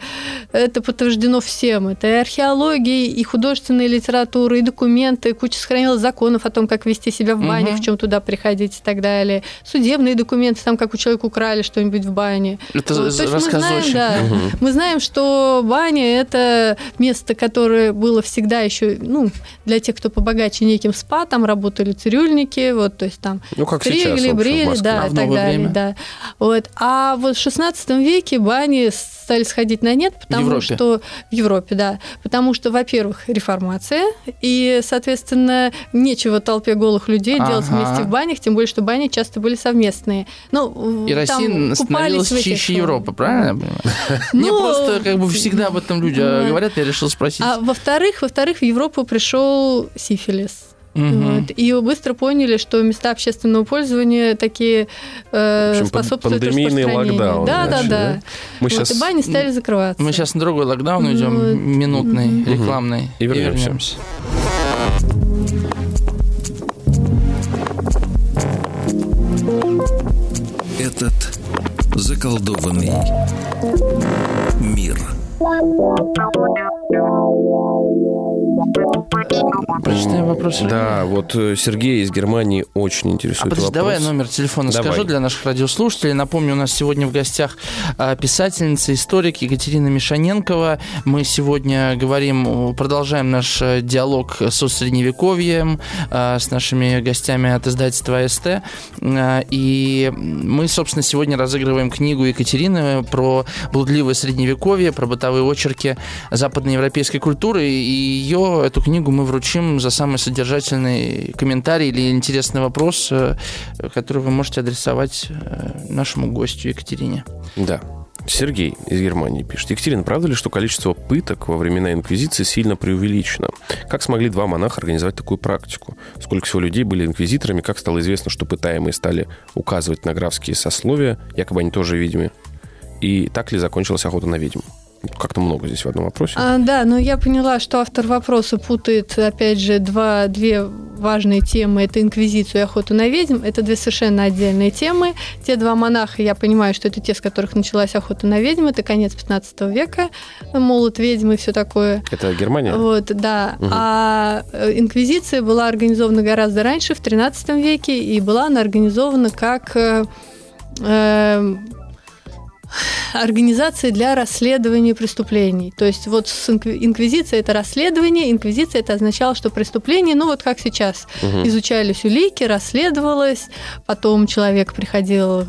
Speaker 4: это подтверждено всем. Это и археология, и художественная литература, и документы, куча сохранилась законов о том, как вести себя в бане, в чем туда приходить и так далее. Судебные документы, там, как у человека украли что-нибудь в бане.
Speaker 2: Это
Speaker 4: То есть мы знаем,
Speaker 2: рассказочек.
Speaker 4: да, мы знаем, что баня это место, которое было всегда еще, ну, для тех, кто побогаче, неким спа, там работали цирюльники, вот, то есть там
Speaker 3: Ну, как сейчас, в
Speaker 4: стригли,
Speaker 3: в
Speaker 4: брили, да,
Speaker 2: А
Speaker 4: и
Speaker 2: в
Speaker 4: так далее,
Speaker 2: время?
Speaker 4: да. Вот. А вот в 16 веке бани стали сходить на нет, потому
Speaker 2: Европе.
Speaker 4: что в Европе, да, потому что, во-первых, реформация, и, соответственно, нечего толпе голых людей делать
Speaker 2: Ага.
Speaker 4: вместе в банях, тем более, что бани часто были совместные. Ну,
Speaker 2: И Россия становилась
Speaker 4: в
Speaker 2: чище Европы, правильно я понимаю? Мне
Speaker 4: Ну,
Speaker 2: просто как бы всегда об этом люди
Speaker 4: ну,
Speaker 2: говорят, я решил спросить.
Speaker 4: А во-вторых, во-вторых, в Европу пришел сифилис.
Speaker 2: Мгм.
Speaker 4: Вот. И быстро поняли, что места общественного пользования такие э,
Speaker 3: В общем,
Speaker 4: способствуют
Speaker 3: пандемийный
Speaker 4: распространению.
Speaker 3: локдаун,
Speaker 4: Да, да,
Speaker 3: значит,
Speaker 4: да.
Speaker 3: да? Мы
Speaker 4: Вот,
Speaker 3: сейчас...
Speaker 4: и бани стали закрываться.
Speaker 2: Мы сейчас на другой локдаун
Speaker 4: Вот.
Speaker 2: идем, минутный,
Speaker 4: Мгм.
Speaker 2: рекламный.
Speaker 3: И вернемся.
Speaker 2: вернемся.
Speaker 1: Этот заколдованный мир.
Speaker 2: Прочитаем вопрос.
Speaker 3: Да, вот э, Сергей из Германии очень
Speaker 2: А
Speaker 3: интересует
Speaker 2: подожди,
Speaker 3: вопрос.
Speaker 2: давай номер телефона
Speaker 3: Давай.
Speaker 2: скажу для наших радиослушателей. Напомню, у нас сегодня в гостях а, писательница, историк Екатерина Мишаненкова. Мы сегодня говорим, продолжаем наш э, диалог со Средневековьем а, с нашими гостями от издательства АСТ. А, И мы, собственно, сегодня разыгрываем книгу Екатерины про блудливое Средневековье, про бытовые очерки западноевропейской культуры. И ее, эту книгу, мы вручим за самый содержательный комментарий или интересный вопрос, э, который вы можете адресовать э, нашему гостю Екатерине.
Speaker 3: Да. Сергей из Германии пишет. Екатерина, правда ли, что количество пыток во времена Инквизиции сильно преувеличено? Как смогли два монаха организовать такую практику? Сколько всего людей были инквизиторами? Как стало известно, что пытаемые стали указывать на графские сословия? Якобы они тоже ведьмы. И так ли закончилась охота на ведьм? Как-то много здесь в одном вопросе.
Speaker 4: А, да, но я поняла, что автор вопроса путает, опять же, два, две важные темы. Это инквизицию и охоту на ведьм. Это две совершенно отдельные темы. Те два монаха, я понимаю, что это те, с которых началась охота на ведьм. Это конец 15 века, молот ведьмы и все такое.
Speaker 3: Это Германия?
Speaker 4: Вот, да.
Speaker 3: Мгм.
Speaker 4: А э, инквизиция была организована гораздо раньше, в 13 веке, и была она организована как э, организация для расследования преступлений. То есть вот с инкви- инквизиция это расследование, инквизиция это означало, что преступление, ну вот как сейчас,
Speaker 3: Мгм.
Speaker 4: изучались улики, расследовалось, потом человек приходил, э,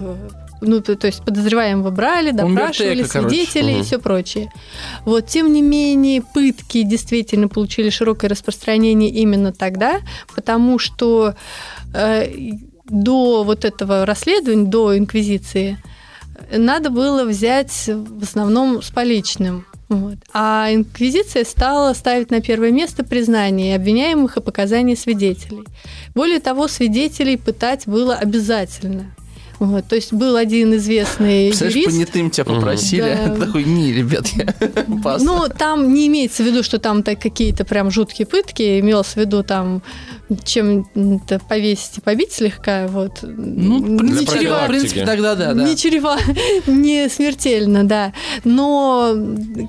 Speaker 4: ну, то, то есть подозреваемого брали, допрашивали
Speaker 2: Умбертека, короче.
Speaker 4: свидетелей и все прочее. Вот, тем не менее, пытки действительно получили широкое распространение именно тогда, потому что э, до вот этого расследования, до инквизиции, надо было взять в основном с поличным. Вот. А инквизиция стала ставить на первое место признание обвиняемых и показания свидетелей. Более того, свидетелей пытать было обязательно. Вот. То есть был один известный
Speaker 2: Представляешь,
Speaker 4: юрист.
Speaker 2: понятым тебя попросили.
Speaker 4: Да.
Speaker 2: Такой, не, ребят, я пас.
Speaker 4: Ну, там не имеется в виду, что там какие-то прям жуткие пытки, имелось в виду там чем-то повесить и побить слегка, вот.
Speaker 2: Ну,
Speaker 4: не чрева-
Speaker 2: в принципе, тогда да, да.
Speaker 4: не чрева, не смертельно, да. Но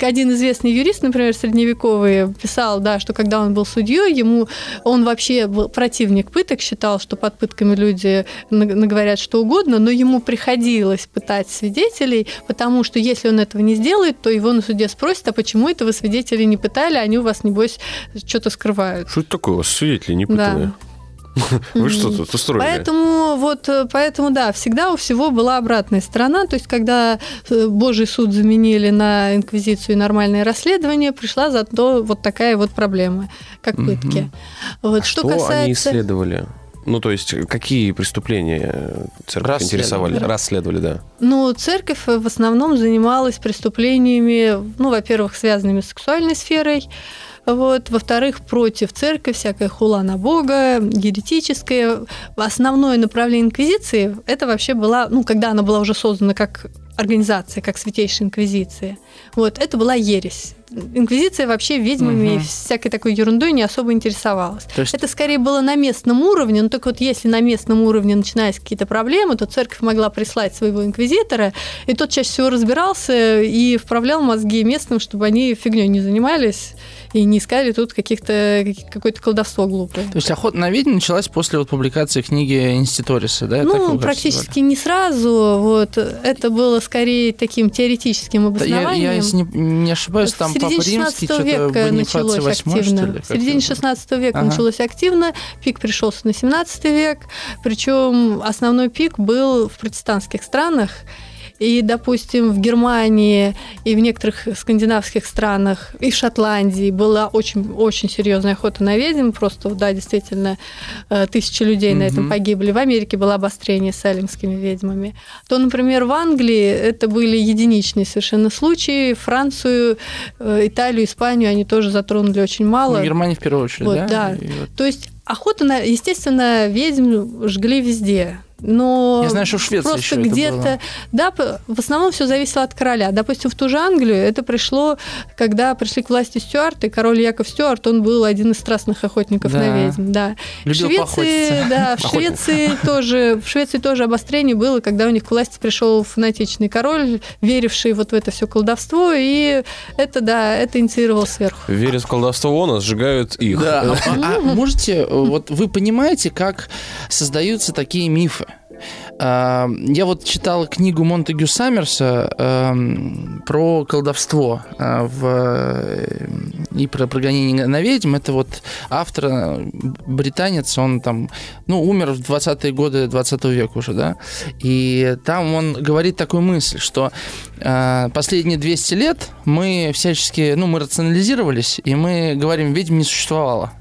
Speaker 4: один известный юрист, например, средневековый, писал, да, что когда он был судьей, ему он вообще был противник пыток, считал, что под пытками люди на- наговорят что угодно, но ему приходилось пытать свидетелей, потому что если он этого не сделает, то его на суде спросят, а почему это вы свидетелей не пытали, они у вас, небось, что-то скрывают.
Speaker 3: Что это такое у вас? Свидетели не пытали?
Speaker 4: Да.
Speaker 3: Вы что тут устроили?
Speaker 4: Поэтому вот, э, поэтому да, всегда у всего была обратная сторона. То есть, когда э, Божий суд заменили на инквизицию и нормальное расследование, пришла зато вот такая вот проблема, как пытки. Вот
Speaker 3: А
Speaker 4: что,
Speaker 3: что они
Speaker 4: касается
Speaker 3: исследовали? Ну, то есть, какие преступления церковь
Speaker 2: Расследовали.
Speaker 3: интересовали? Расследовали, да.
Speaker 4: Ну, церковь в основном занималась преступлениями, ну, во-первых, связанными с сексуальной сферой, вот. Во-вторых, против церкви всякая хула на Бога, еретическая. Основное направление инквизиции это вообще была, ну, когда она была уже создана как организация, как Святейшая Инквизиция. Вот, это была ересь. инквизиция вообще ведьмами и
Speaker 2: Мгм.
Speaker 4: всякой такой ерундой не особо интересовалась.
Speaker 2: То есть
Speaker 4: Это скорее было на местном уровне, но только вот если на местном уровне начинались какие-то проблемы, то церковь могла прислать своего инквизитора, и тот чаще всего разбирался и вправлял мозги местным, чтобы они фигней не занимались и не искали тут каких-то какое-то колдовство глупое.
Speaker 2: То есть охота на ведьм началась после вот публикации книги Инститориса, да?
Speaker 4: Ну, практически не сразу. Вот это было скорее таким теоретическим
Speaker 2: звали? Да, Я,
Speaker 4: обоснованием.
Speaker 2: я, не, не ошибаюсь, там Папа
Speaker 4: середине
Speaker 2: Римский
Speaker 4: 16
Speaker 2: что-то
Speaker 4: века началось
Speaker 2: восьмой,
Speaker 4: активно.
Speaker 2: что ли?
Speaker 4: в середине
Speaker 2: как-то.
Speaker 4: 16 века
Speaker 2: Ага.
Speaker 4: началось активно, пик пришелся на 17 век, причем основной пик был в протестантских странах. И, допустим, в Германии и в некоторых скандинавских странах, и в Шотландии была очень, очень серьезная охота на ведьм. Просто, да, действительно, э, тысячи людей на этом погибли. В Америке было обострение с салемскими ведьмами. То, например, в Англии это были единичные совершенно случаи. Францию, э, Италию, Испанию они тоже затронули очень
Speaker 2: Ну,
Speaker 4: мало.
Speaker 2: Германия в первую очередь,
Speaker 4: Вот,
Speaker 2: да?
Speaker 4: да.
Speaker 2: И вот-
Speaker 4: То есть охота, на, естественно, ведьм жгли везде. Но
Speaker 2: Я знаю, что в Швеции
Speaker 4: просто
Speaker 2: еще это
Speaker 4: где-то,
Speaker 2: было.
Speaker 4: да, в основном все зависело от короля. Допустим, в ту же Англию это пришло, когда пришли к власти Стюарты, король Яков Стюарт, он был один из страстных охотников
Speaker 2: Да.
Speaker 4: на ведьм, да. В
Speaker 2: Любил
Speaker 4: Швеции,
Speaker 2: поохотиться.
Speaker 4: да, в. Швеции тоже, в Швеции тоже обострение было, когда у них к власти пришел фанатичный король, веривший вот в это все колдовство, и это, да, это инициировал сверху.
Speaker 3: Верят в колдовство он, а сжигают их.
Speaker 2: Да, а, а можете, э, вот вы понимаете, как создаются такие мифы? А, Я вот читал книгу Монтегю Саммерса эм, про колдовство а, в, э, и про прогонение на ведьм. Это вот автор, э, британец, он там, ну, умер в 20-е годы 20 века уже, да, и там он говорит такую мысль, что э, последние 200 лет мы всячески, ну, мы рационализировались, и мы говорим, ведьм не существовало.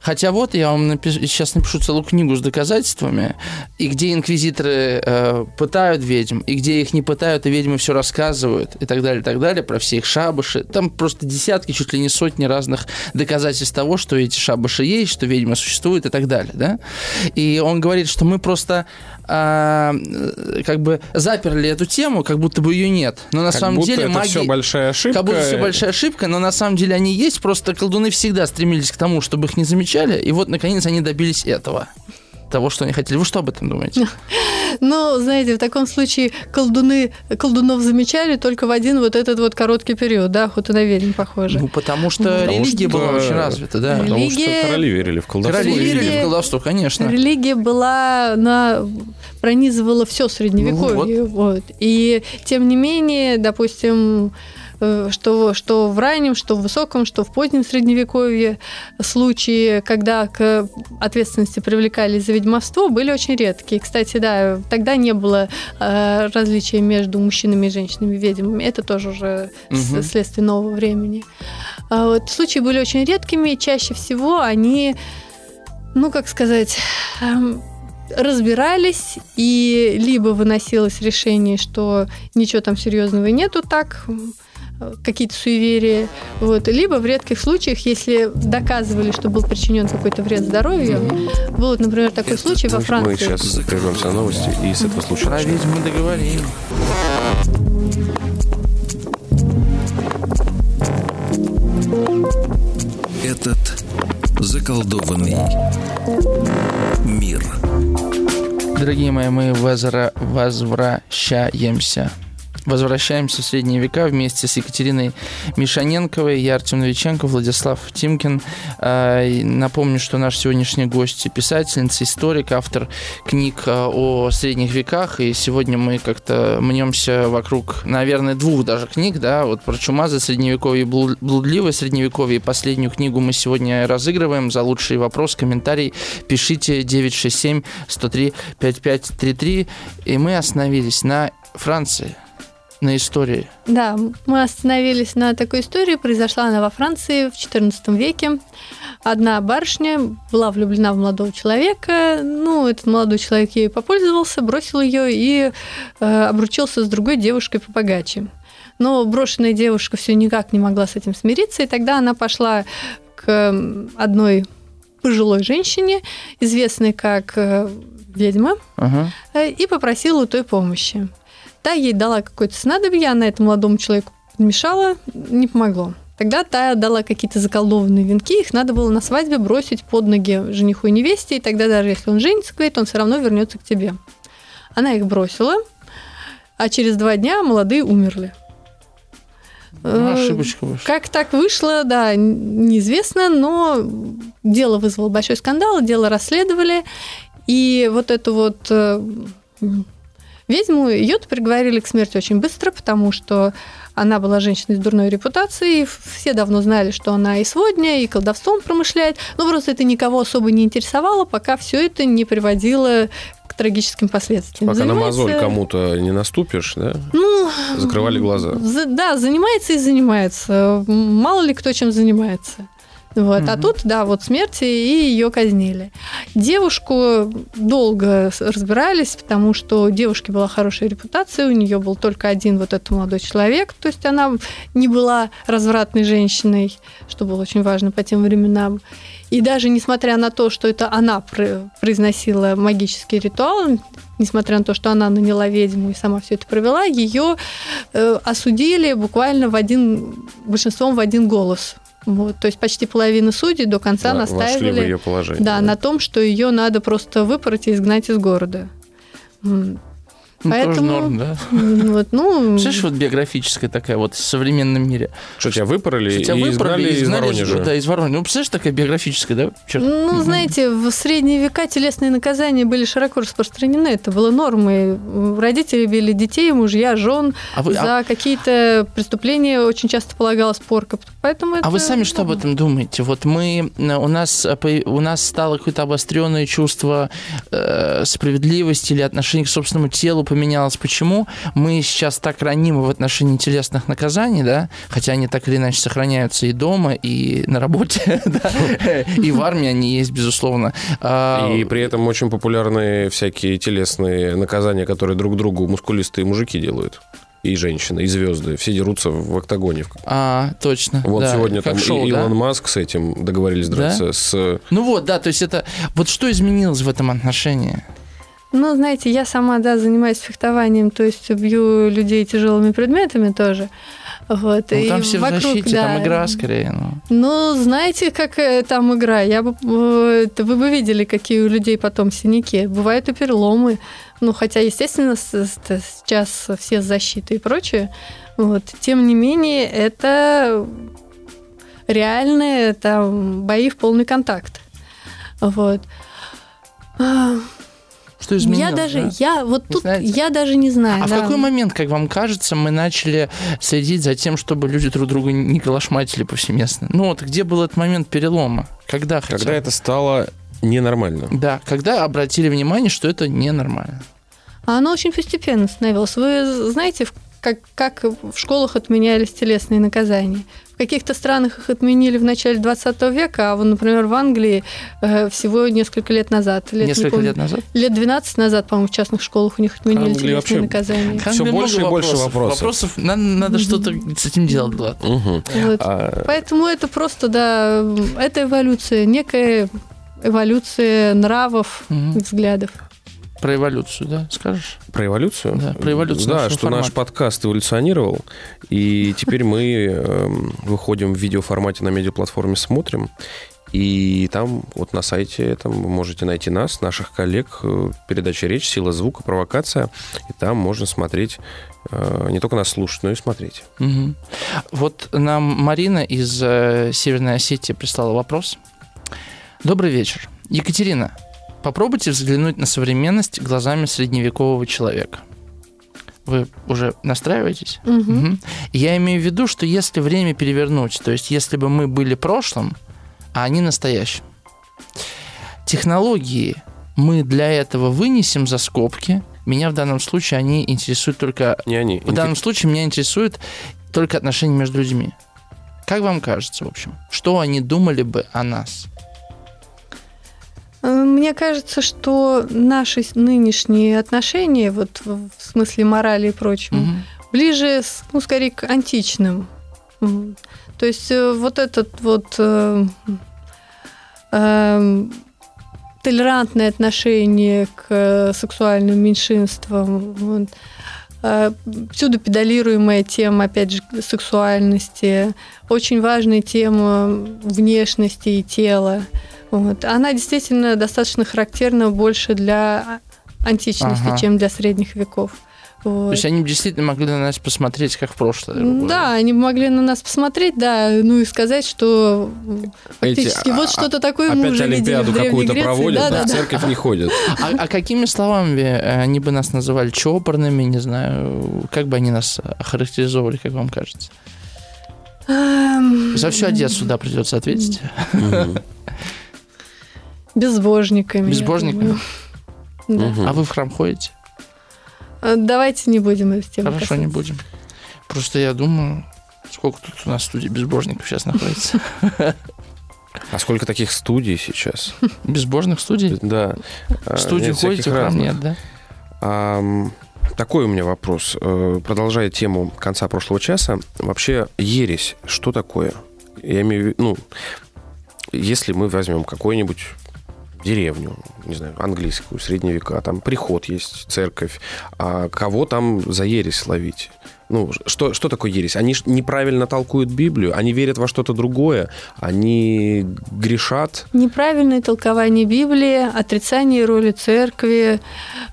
Speaker 2: Хотя вот я вам напишу, сейчас напишу целую книгу с доказательствами, и где инквизиторы э, пытают ведьм, и где их не пытают, и ведьмы все рассказывают, и так далее, и так далее, про все их шабаши. Там просто десятки, чуть ли не сотни разных доказательств того, что эти шабаши есть, что ведьма существует и так далее, да. И он говорит, что мы просто а, э, как бы заперли эту тему, как будто бы ее нет. Но на
Speaker 3: Как
Speaker 2: самом
Speaker 3: будто
Speaker 2: деле
Speaker 3: это
Speaker 2: магия...
Speaker 3: все большая ошибка.
Speaker 2: Как будто все большая ошибка, но на самом деле они есть, просто колдуны всегда стремились к тому, чтобы их не замечали, и вот, наконец, они добились этого. Того, что они хотели. Вы что об этом думаете?
Speaker 4: Ну, знаете, в таком случае колдуны, колдунов замечали только в один вот этот вот короткий период, да, охота на ведьм, похоже.
Speaker 2: Ну, потому что
Speaker 3: Потому
Speaker 2: религия
Speaker 3: что-
Speaker 2: была очень развита, да.
Speaker 3: Потому
Speaker 4: Религия-
Speaker 3: что короли верили в колдовство.
Speaker 2: Короли
Speaker 4: Религия-
Speaker 2: верили в колдовство, конечно.
Speaker 4: Религия была, она пронизывала все средневековье.
Speaker 2: Ну
Speaker 4: вот. И тем не менее, допустим, что, что в раннем, что в высоком, что в позднем средневековье случаи, когда к ответственности привлекались за ведьмовство, были очень редкие. Кстати, да, тогда не было э, различия между мужчинами и женщинами ведьмами. Это тоже уже
Speaker 2: Мгм.
Speaker 4: следствие нового времени. А вот случаи были очень редкими. Чаще всего они ну, как сказать, эм, разбирались, и либо выносилось решение, что ничего там серьезного нету так, э, какие-то суеверия, вот, либо в редких случаях, если доказывали, что был причинен какой-то вред здоровью, был, вот, например, такой
Speaker 1: Это
Speaker 4: случай во
Speaker 3: Мы
Speaker 4: Франции.
Speaker 3: сейчас прервемся на новости и с этого случая
Speaker 2: Про
Speaker 3: начнем.
Speaker 2: ведьм мы договорим.
Speaker 1: Этот заколдованный мир.
Speaker 2: Дорогие мои, мы возра- возвращаемся. Возвращаемся в средние века вместе с Екатериной Мишаненковой, я Артем Новиченко, Владислав Тимкин. А, Напомню, что наш сегодняшний гость писательница, историк, автор книг а, о средних веках. И сегодня мы как-то мнемся вокруг, наверное, двух даже книг, да, вот про чумазы, средневековье, и блуд- блудливое средневековье. И последнюю книгу мы сегодня разыгрываем. За лучший вопрос, комментарий пишите 967 103 5533. И мы остановились на Франции, на истории.
Speaker 4: Да, мы остановились на такой истории. Произошла она во Франции в XIV веке. Одна барышня была влюблена в молодого человека. Ну, этот молодой человек ею попользовался, бросил ее и э, обручился с другой девушкой побогаче. Но брошенная девушка все никак не могла с этим смириться, и тогда она пошла к одной пожилой женщине, известной как э, ведьма,
Speaker 2: Ага.
Speaker 4: э, и попросила у той помощи. Та ей дала какое-то снадобье, она этому молодому человеку подмешала, не помогло. Тогда та дала какие-то заколдованные венки, их надо было на свадьбе бросить под ноги жениху и невесте, и тогда даже если он женится, говорит, он все равно вернется к тебе. Она их бросила, а через два дня молодые умерли.
Speaker 2: Ну,
Speaker 4: Э,
Speaker 2: ошибочка вышла.
Speaker 4: Как так вышло, да, неизвестно, но дело вызвало большой скандал, дело расследовали, и вот эту вот э, ведьму, ее приговорили к смерти очень быстро, потому что она была женщиной с дурной репутацией, все давно знали, что она и сводня, и колдовством промышляет, но просто это никого особо не интересовало, пока все это не приводило к трагическим последствиям.
Speaker 3: Пока на
Speaker 4: Занимается-
Speaker 3: мозоль кому-то не наступишь, да?
Speaker 4: ну,
Speaker 3: Закрывали глаза.
Speaker 4: за- да, занимается и занимается. Мало ли кто чем занимается. Вот. А
Speaker 2: Мгм.
Speaker 4: тут, да, вот смерти, и ее казнили. Девушку долго разбирались, потому что у девушки была хорошая репутация, у нее был только один вот этот молодой человек, то есть она не была развратной женщиной, что было очень важно по тем временам. И даже несмотря на то, что это она про- произносила магический ритуал, несмотря на то, что она наняла ведьму и сама все это провела, ее э, осудили буквально в один, большинством в один голос. Вот, то есть почти половина судей до конца
Speaker 3: в
Speaker 4: настаивали
Speaker 3: ее положение.
Speaker 4: да, на том, что ее надо просто выпороть и изгнать из города.
Speaker 2: Ну, тоже
Speaker 4: поэтому-
Speaker 2: норм, да?
Speaker 4: Вот, ну,
Speaker 2: Представляешь, вот биографическая такая вот в современном мире.
Speaker 3: Что, тебя выпороли
Speaker 2: Что тебя
Speaker 3: и
Speaker 2: выпороли,
Speaker 3: изгнали из
Speaker 2: изгнали из-
Speaker 3: Воронежа?
Speaker 2: Да, из Воронежа. Ну, представляешь, такая биографическая, да? Чёрт.
Speaker 4: Ну,
Speaker 2: Мгм.
Speaker 4: знаете, в средние века телесные наказания были широко распространены. Это было нормой. Родители били детей, мужья, жен.
Speaker 2: А вы, а-
Speaker 4: За какие-то преступления очень часто полагалась порка. Поэтому
Speaker 2: А
Speaker 4: это
Speaker 2: вы сами что об этом думаете? Вот мы, э, у нас, э, у нас стало какое-то обостренное чувство э, справедливости или отношение к собственному телу поменялось. Почему мы сейчас так ранимы в отношении телесных наказаний, да? Хотя они так или иначе сохраняются и дома, и на работе, да? и в армии они есть, безусловно. А,
Speaker 3: И при этом очень популярны всякие телесные наказания, которые друг другу мускулистые мужики делают. И женщины, и звезды. Все дерутся в октагоне.
Speaker 2: а, точно.
Speaker 3: Вот
Speaker 2: да,
Speaker 3: сегодня
Speaker 2: как
Speaker 3: там
Speaker 2: шоу,
Speaker 3: и
Speaker 2: да?
Speaker 3: Илон Маск с этим договорились
Speaker 2: Да?
Speaker 3: драться. С...
Speaker 2: Ну вот, да, то есть это... Вот что изменилось в этом отношении?
Speaker 4: Ну, знаете, я сама, да, занимаюсь фехтованием, то есть бью людей тяжелыми предметами тоже. Вот.
Speaker 2: Ну,
Speaker 4: и
Speaker 2: там все в
Speaker 4: вокруг,
Speaker 2: защите,
Speaker 4: да.
Speaker 2: там игра скорее. Ну.
Speaker 4: Ну, знаете, как там игра? Я бы, вы бы видели, какие у людей потом синяки. Бывают и переломы. Ну, хотя, естественно, сейчас все с защитой и прочее. Вот. Тем не менее, это реальные там, бои в полный контакт. Вот.
Speaker 2: Что изменилось?
Speaker 4: Я даже,
Speaker 2: да?
Speaker 4: я вот
Speaker 2: Не
Speaker 4: тут,
Speaker 2: знаете?
Speaker 4: я даже не знаю.
Speaker 2: А в
Speaker 4: да.
Speaker 2: какой момент, как вам кажется, мы начали следить за тем, чтобы люди друг друга не калашматили повсеместно? Ну вот, где был этот момент перелома? Когда хотя
Speaker 3: Когда это стало ненормально.
Speaker 2: Да, когда обратили внимание, что это ненормально.
Speaker 4: А оно очень постепенно становилось. Вы знаете, в- как, как в школах отменялись телесные наказания? В каких-то странах их отменили в начале 20 века, а вот, например, в Англии э, всего несколько лет назад. Лет, не
Speaker 2: Несколько
Speaker 4: помню,
Speaker 2: лет назад.
Speaker 4: лет 12 назад, по-моему, в частных школах у них отменили телесные
Speaker 3: вообще
Speaker 4: наказания.
Speaker 3: Всё
Speaker 2: Там
Speaker 3: больше и больше вопросов.
Speaker 2: Вопросов, надо, надо что-то с этим делать было.
Speaker 3: Мгм.
Speaker 4: Вот.
Speaker 3: А,
Speaker 4: Поэтому это просто, да, это эволюция, некая эволюция нравов и взглядов.
Speaker 2: Про эволюцию, да, скажешь?
Speaker 3: Про эволюцию?
Speaker 2: Да, про эволюцию
Speaker 3: Да, что наш
Speaker 2: формата.
Speaker 3: подкаст эволюционировал, и теперь мы эм, выходим в видеоформате на медиаплатформе «Смотрим», и там вот на сайте там вы можете найти нас, наших коллег, э, передача «Речь», «Сила звука», «Провокация», и там можно смотреть, э, не только нас слушать, но и смотреть.
Speaker 2: Мгм. Вот нам Марина из э, Северной Осетии прислала вопрос. Добрый вечер. Екатерина, попробуйте взглянуть на современность глазами средневекового человека. Вы уже настраиваетесь?
Speaker 4: Мгм.
Speaker 2: Мгм. Я имею в виду, что если время перевернуть, то есть если бы мы были прошлым, а они настоящим, технологии мы для этого вынесем за скобки. Меня в данном случае они интересуют только
Speaker 3: Не они.
Speaker 2: в данном случае меня интересует только отношения между людьми. Как вам кажется, в общем, что они думали бы о нас?
Speaker 4: Э, Мне кажется, что наши нынешние отношения, вот в смысле морали и прочему,
Speaker 2: Мгм.
Speaker 4: ближе, ну, скорее, к античным. То есть э, вот этот вот э, эм, толерантное отношение к э, сексуальным меньшинствам, вот, э, всюду педалируемая тема, опять же, сексуальности, очень важная тема внешности и тела. Вот. Она действительно достаточно характерна больше для античности,
Speaker 2: Ага.
Speaker 4: чем для средних веков. Вот.
Speaker 2: То есть они действительно могли на нас посмотреть, как в прошлое.
Speaker 4: Да, они могли на нас посмотреть, да, ну и сказать, что м,
Speaker 3: Эти,
Speaker 4: фактически
Speaker 3: а,
Speaker 4: вот что-то такое мы
Speaker 3: Опять
Speaker 4: уже видели
Speaker 3: Олимпиаду какую-то
Speaker 4: Греции.
Speaker 3: проводят,
Speaker 4: да,
Speaker 3: а
Speaker 4: да,
Speaker 3: в
Speaker 4: да.
Speaker 3: церковь не ходят.
Speaker 2: А, а какими словами э, они бы нас называли? Чопорными, не знаю. Как бы они нас охарактеризовали, как вам кажется?
Speaker 4: Эм,
Speaker 2: За всю Одессу, да, придется ответить.
Speaker 3: Мгм.
Speaker 4: Безбожниками.
Speaker 2: Безбожниками?
Speaker 4: Да.
Speaker 2: А вы в храм ходите?
Speaker 4: Э, Давайте не будем эту тему
Speaker 2: Хорошо, не
Speaker 4: касаться.
Speaker 2: будем. Просто я думаю, сколько тут у нас студий безбожников сейчас находится.
Speaker 3: А сколько таких студий сейчас?
Speaker 2: Безбожных студий?
Speaker 3: Да.
Speaker 2: В студию
Speaker 3: Нет, всяких
Speaker 2: ходите, в храм нет, да?
Speaker 3: Такой у меня вопрос. Э, Продолжая тему конца прошлого часа, вообще ересь, что такое? Я имею в виду, ну, если мы возьмем какую-нибудь деревню, не знаю, английскую, средние века, там приход есть, церковь, а кого там за ересь ловить? Ну, что, что такое ересь? Они неправильно толкуют Библию, они верят во что-то другое, они грешат.
Speaker 4: Неправильное толкование Библии, отрицание роли церкви,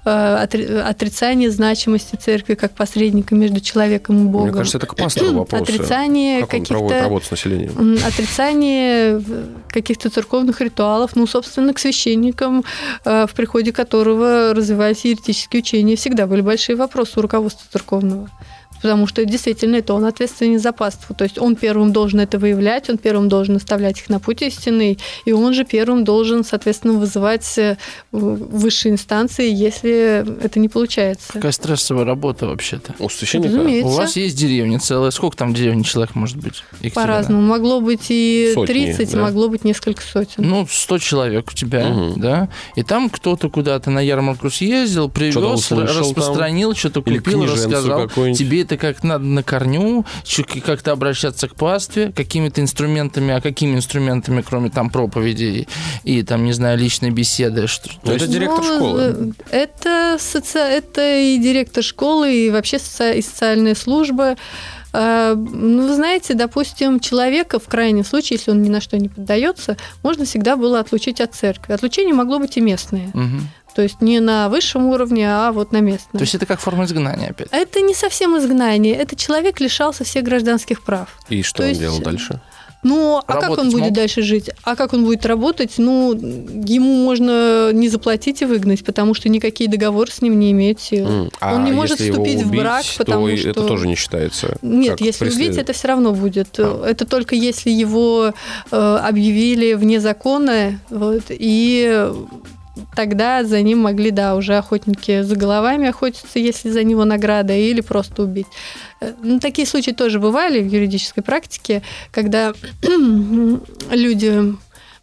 Speaker 4: э, отри- отрицание значимости церкви как посредника между человеком и Богом.
Speaker 3: Мне кажется, это к пастору вопрос.
Speaker 4: Отрицание
Speaker 3: Как
Speaker 4: каких-то
Speaker 3: с населением?
Speaker 4: Отрицание в- каких-то церковных ритуалов, ну, собственно, к священникам, э, в приходе которого развивались еретические учения, всегда были большие вопросы у руководства церковного. Потому что действительно это он ответственен за паству. То есть он первым должен это выявлять, он первым должен наставлять их на путь истинный, и он же первым должен, соответственно, вызывать э, высшие инстанции, если это не получается.
Speaker 2: Какая стрессовая работа вообще-то.
Speaker 3: У священника?
Speaker 4: Разумеется.
Speaker 2: У вас есть деревня целая. Сколько там деревни человек может быть?
Speaker 4: По-разному. Могло быть и
Speaker 3: Сотни,
Speaker 4: 30,
Speaker 3: да.
Speaker 4: могло быть несколько сотен.
Speaker 2: Ну, 100 человек у тебя,
Speaker 3: Мгм.
Speaker 2: да? И там кто-то куда-то на ярмарку съездил, привез,
Speaker 3: услышал
Speaker 2: распространил, что-то купил, рассказал. Тебе это как надо на корню, как-то обращаться к пастве, какими-то инструментами, а какими инструментами, кроме там проповедей и там, не знаю, личной беседы? Что,
Speaker 3: Ну,
Speaker 2: то
Speaker 3: это
Speaker 2: есть-
Speaker 3: директор
Speaker 4: Ну,
Speaker 3: школы.
Speaker 4: Это, соци... это и директор школы, и вообще соци- и социальная служба. А, Ну, вы знаете, допустим, человека в крайнем случае, если он ни на что не поддается, можно всегда было отлучить от церкви. Отлучение могло быть и местное.
Speaker 2: Мгм.
Speaker 4: То есть не на высшем уровне, а вот на местном.
Speaker 2: То есть это как форма изгнания опять.
Speaker 4: Это не совсем изгнание. Это человек лишался всех гражданских прав.
Speaker 3: И что
Speaker 4: то
Speaker 3: он
Speaker 4: есть-
Speaker 3: делал дальше?
Speaker 4: Ну, а как он будет
Speaker 2: мог?
Speaker 4: дальше жить? А как он будет работать? Ну, ему можно не заплатить и выгнать, потому что никакие договоры с ним не имеют силы.
Speaker 3: М, А
Speaker 4: Он не может вступить в
Speaker 3: убить,
Speaker 4: брак,
Speaker 3: то
Speaker 4: потому что-
Speaker 3: это тоже не считается.
Speaker 4: Нет,
Speaker 3: как
Speaker 4: если убить,
Speaker 3: преследование.
Speaker 4: это все равно будет.
Speaker 3: А.
Speaker 4: Это только если его э, объявили вне закона, вот, и тогда за ним могли, да, уже охотники за головами охотиться, если за него награда, или просто убить. Э, Ну, такие случаи тоже бывали в юридической практике, когда люди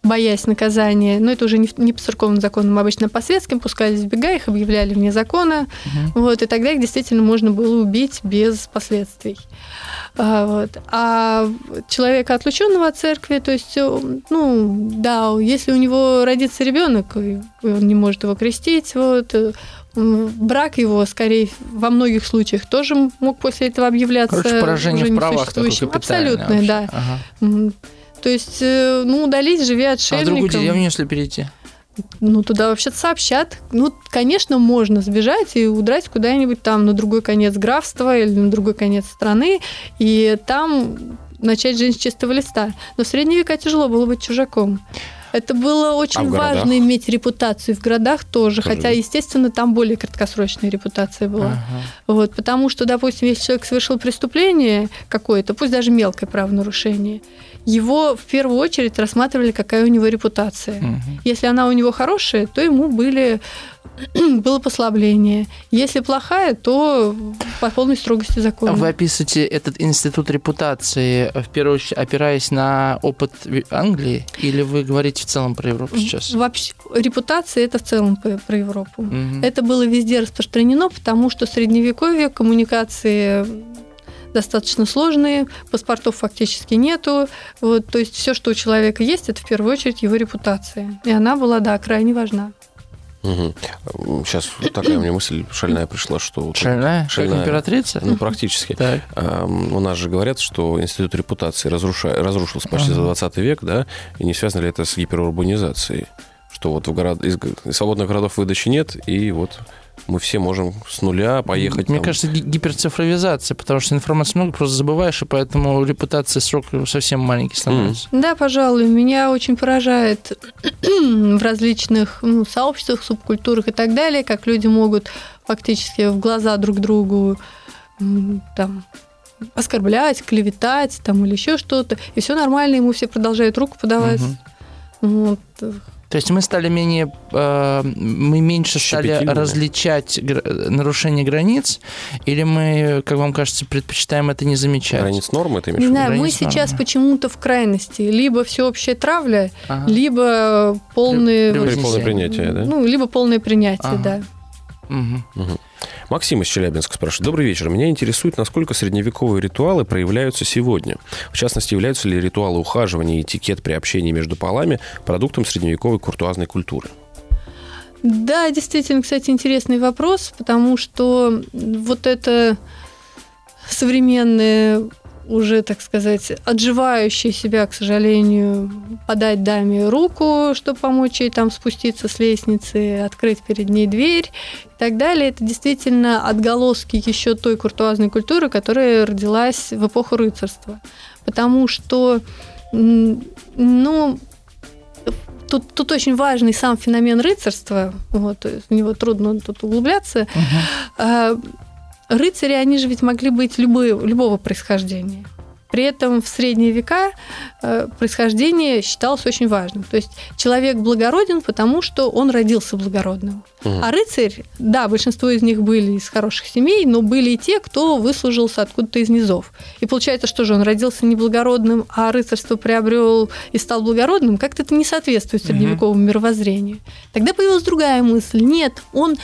Speaker 4: боясь наказания, но это уже не, не по церковным законам, обычно по светским, пускались в бега, их объявляли вне закона,
Speaker 2: Мгм.
Speaker 4: вот, и тогда их действительно можно было убить без последствий. А, вот. а человека, отлученного от церкви, то есть, э, ну, да, если у него родится ребенок, и он не может его крестить, вот, э, брак его, скорее, во многих случаях тоже мог после этого объявляться
Speaker 2: Короче, поражение
Speaker 4: уже
Speaker 2: в правах такое
Speaker 4: Абсолютное,
Speaker 2: вообще.
Speaker 4: да.
Speaker 2: Ага.
Speaker 4: То есть, э, ну, удалить, живи
Speaker 2: А в
Speaker 4: отшельником.
Speaker 2: другую деревню, если перейти?
Speaker 4: Ну, туда вообще сообщат. Ну, конечно, можно сбежать и удрать куда-нибудь там на другой конец графства или на другой конец страны, и там начать жизнь с чистого листа. Но в средние века тяжело было быть чужаком. Это было очень
Speaker 3: А городах?
Speaker 4: важно иметь репутацию. В городах тоже,
Speaker 3: Тоже,
Speaker 4: хотя,
Speaker 3: да?
Speaker 4: естественно, там более краткосрочная репутация была.
Speaker 2: Ага.
Speaker 4: Вот, потому что, допустим, если человек совершил преступление какое-то, пусть даже мелкое правонарушение, его в первую очередь рассматривали, какая у него репутация.
Speaker 2: Мгм.
Speaker 4: Если она у него хорошая, то ему были, было послабление. Если плохая, то по полной строгости закона.
Speaker 2: Вы описываете этот институт репутации, в первую очередь, опираясь на опыт Англии, или вы говорите в целом про Европу сейчас?
Speaker 4: Вообще, репутация это в целом про Европу.
Speaker 2: Мгм.
Speaker 4: Это было везде распространено, потому что в средневековье коммуникации достаточно сложные, паспортов фактически нету. Вот, то есть все, что у человека есть, это в первую очередь его репутация. И она была, да, крайне важна.
Speaker 3: Угу. Сейчас такая мне мысль шальная пришла, что...
Speaker 2: Шальная?
Speaker 3: Шальная.
Speaker 2: Как императрица?
Speaker 3: Ну, практически.
Speaker 2: Так.
Speaker 3: А, У нас же говорят, что институт репутации разруша... разрушился почти за 20 век, да, и не связано ли это с гиперурбанизацией? Что вот в город... из свободных городов выдачи нет, и вот мы все можем с нуля поехать.
Speaker 2: Мне
Speaker 3: там.
Speaker 2: кажется, ги- гиперцифровизация, потому что информации много, просто забываешь, и поэтому репутация срок совсем маленький становится.
Speaker 4: Да, пожалуй, меня очень поражает в различных ну, сообществах, субкультурах и так далее, как люди могут фактически в глаза друг другу там оскорблять, клеветать там или еще что-то, и все нормально, ему все продолжают руку подавать.
Speaker 2: Мгм.
Speaker 4: Вот.
Speaker 2: То есть мы стали менее, э, мы меньше стали различать нарушение границ, или мы, как вам кажется, предпочитаем это не замечать?
Speaker 3: Границ нормы, ты имеешь
Speaker 4: Не
Speaker 3: в виду?
Speaker 4: знаю, мы сейчас почему-то в крайности. Либо всеобщая травля,
Speaker 2: Ага.
Speaker 4: либо полное,
Speaker 2: При-
Speaker 3: Полное принятие, да?
Speaker 4: ну, либо полное принятие,
Speaker 2: Ага.
Speaker 4: да.
Speaker 2: Мгм.
Speaker 3: Максим из Челябинска спрашивает. Добрый вечер. Меня интересует, насколько средневековые ритуалы проявляются сегодня. В частности, являются ли ритуалы ухаживания и этикет при общении между полами продуктом средневековой куртуазной культуры?
Speaker 4: Да, действительно, кстати, интересный вопрос, потому что вот это современное уже, так сказать, отживающее себя, к сожалению, подать даме руку, чтобы помочь ей там спуститься с лестницы, открыть перед ней дверь и так далее. Это действительно отголоски еще той куртуазной культуры, которая родилась в эпоху рыцарства. Потому что, ну, тут, тут очень важный сам феномен рыцарства, вот, в него трудно тут углубляться. А, Рыцари, они же ведь могли быть любые, любого происхождения. При этом в средние века э, происхождение считалось очень важным. То есть человек благороден, потому что он родился благородным.
Speaker 3: Мгм.
Speaker 4: А рыцарь, да, большинство из них были из хороших семей, но были и те, кто выслужился откуда-то из низов. И получается, что же он родился неблагородным, а рыцарство приобрел и стал благородным, как-то это не соответствует средневековому мировоззрению. Тогда появилась другая мысль. Нет, он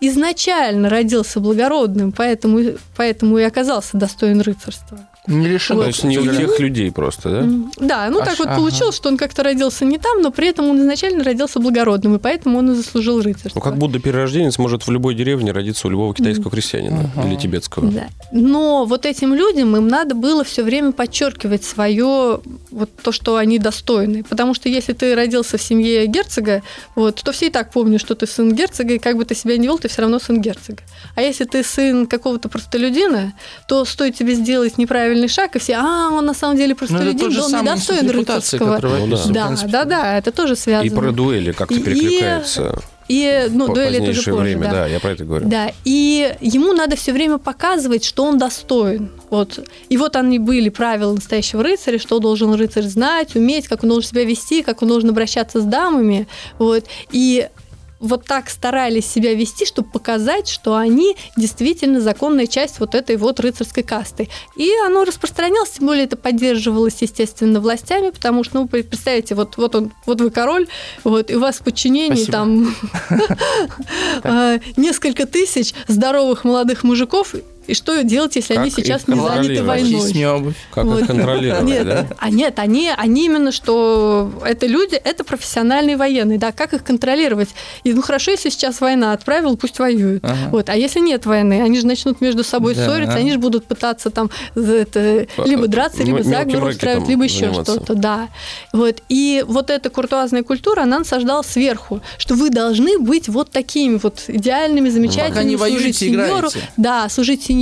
Speaker 4: изначально родился благородным, поэтому, поэтому и оказался достоин рыцарства.
Speaker 2: Не лишен
Speaker 3: То есть не у тех людей просто, да?
Speaker 4: Да, ну
Speaker 2: Аж-
Speaker 4: так вот
Speaker 2: ага.
Speaker 4: получилось, что он как-то родился не там, но при этом он изначально родился благородным, и поэтому он и заслужил рыцарство.
Speaker 3: Ну, как Будда перерожденец может в любой деревне родиться у любого китайского крестьянина
Speaker 2: Ага.
Speaker 3: или тибетского.
Speaker 4: Да. Но вот этим людям им надо было все время подчеркивать свое вот то, что они достойны. Потому что если ты родился в семье герцога, вот, то все и так помнят, что ты сын герцога, и как бы ты себя ни вел, ты все равно сын герцога. А если ты сын какого-то простолюдина, то стоит тебе сделать неправильный шаг, и все, а, он на самом деле
Speaker 2: Ну,
Speaker 4: простолюдин,
Speaker 2: тот же
Speaker 4: да он не
Speaker 2: самый институт
Speaker 4: достоин
Speaker 2: репутации,
Speaker 4: рыцарского.
Speaker 2: который
Speaker 3: Ну да.
Speaker 4: Да, да, да, это тоже связано.
Speaker 3: И про дуэли как-то перекликается
Speaker 4: И, ну,
Speaker 3: в
Speaker 4: дуэли это уже позже,
Speaker 3: время.
Speaker 4: да.
Speaker 3: Да, я про это говорю.
Speaker 4: Да, и ему надо все время показывать, что он достоин. Вот. И вот они были правила настоящего рыцаря, что должен рыцарь знать, уметь, как он должен себя вести, как он должен обращаться с дамами. Вот. И вот так старались себя вести, чтобы показать, что они действительно законная часть вот этой вот рыцарской касты. И оно распространялось, тем более это поддерживалось, естественно, властями, потому что, ну, вы представьте, вот, вот он, вот вы король, вот, и у вас в подчинении
Speaker 2: Спасибо.
Speaker 4: там а, несколько тысяч здоровых молодых мужиков, и что делать, если они
Speaker 3: Как их
Speaker 4: сейчас не заняты войной?
Speaker 2: мне обувь.
Speaker 3: Как
Speaker 4: Вот.
Speaker 3: их контролировать,
Speaker 4: Нет,
Speaker 3: да?
Speaker 4: а нет, они, они именно что это люди, это профессиональные военные, да, как их контролировать? И ну хорошо, если сейчас война отправил, пусть воюют.
Speaker 2: Ага.
Speaker 4: Вот, а если нет войны, они же начнут между собой
Speaker 2: Да.
Speaker 4: ссориться, они же будут пытаться там за это, либо драться,
Speaker 3: М-
Speaker 4: либо заговор устраивать, либо еще
Speaker 3: заниматься.
Speaker 4: что-то, да. Вот и вот эта куртуазная культура, она насаждала сверху, что вы должны быть вот такими вот идеальными, замечательными,
Speaker 2: Пока не
Speaker 4: служить
Speaker 2: воюете,
Speaker 4: сеньору,
Speaker 2: играете.
Speaker 4: да, служить сеньору,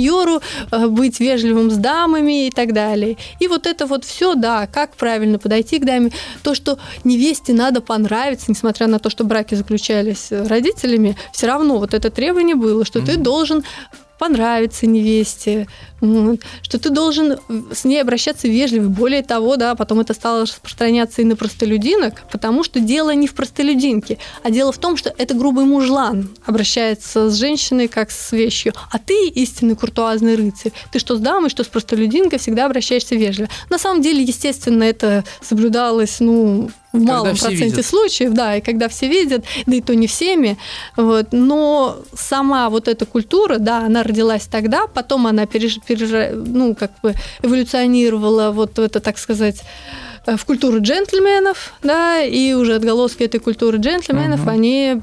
Speaker 4: э, быть вежливым с дамами и так далее. И вот это вот все, да, как правильно подойти к даме, то, что невесте надо понравиться, несмотря на то, что браки заключались э, родителями, все равно вот это требование было, что ты должен понравиться невесте, что ты должен с ней обращаться вежливо. Более того, да, потом это стало распространяться и на простолюдинок, потому что дело не в простолюдинке, а дело в том, что это грубый мужлан обращается с женщиной как с вещью, а ты истинный куртуазный рыцарь. Ты что с дамой, что с простолюдинкой всегда обращаешься вежливо. На самом деле, естественно, это соблюдалось, ну, в малом
Speaker 2: все
Speaker 4: проценте
Speaker 2: видят.
Speaker 4: случаев, да, и когда все видят, да и то не всеми, вот, но сама вот эта культура, да, она родилась тогда, потом она переж, переж- ну, как бы эволюционировала вот в это, так сказать, э, в культуру джентльменов, да, и уже отголоски этой культуры джентльменов,
Speaker 2: Мгм.
Speaker 4: они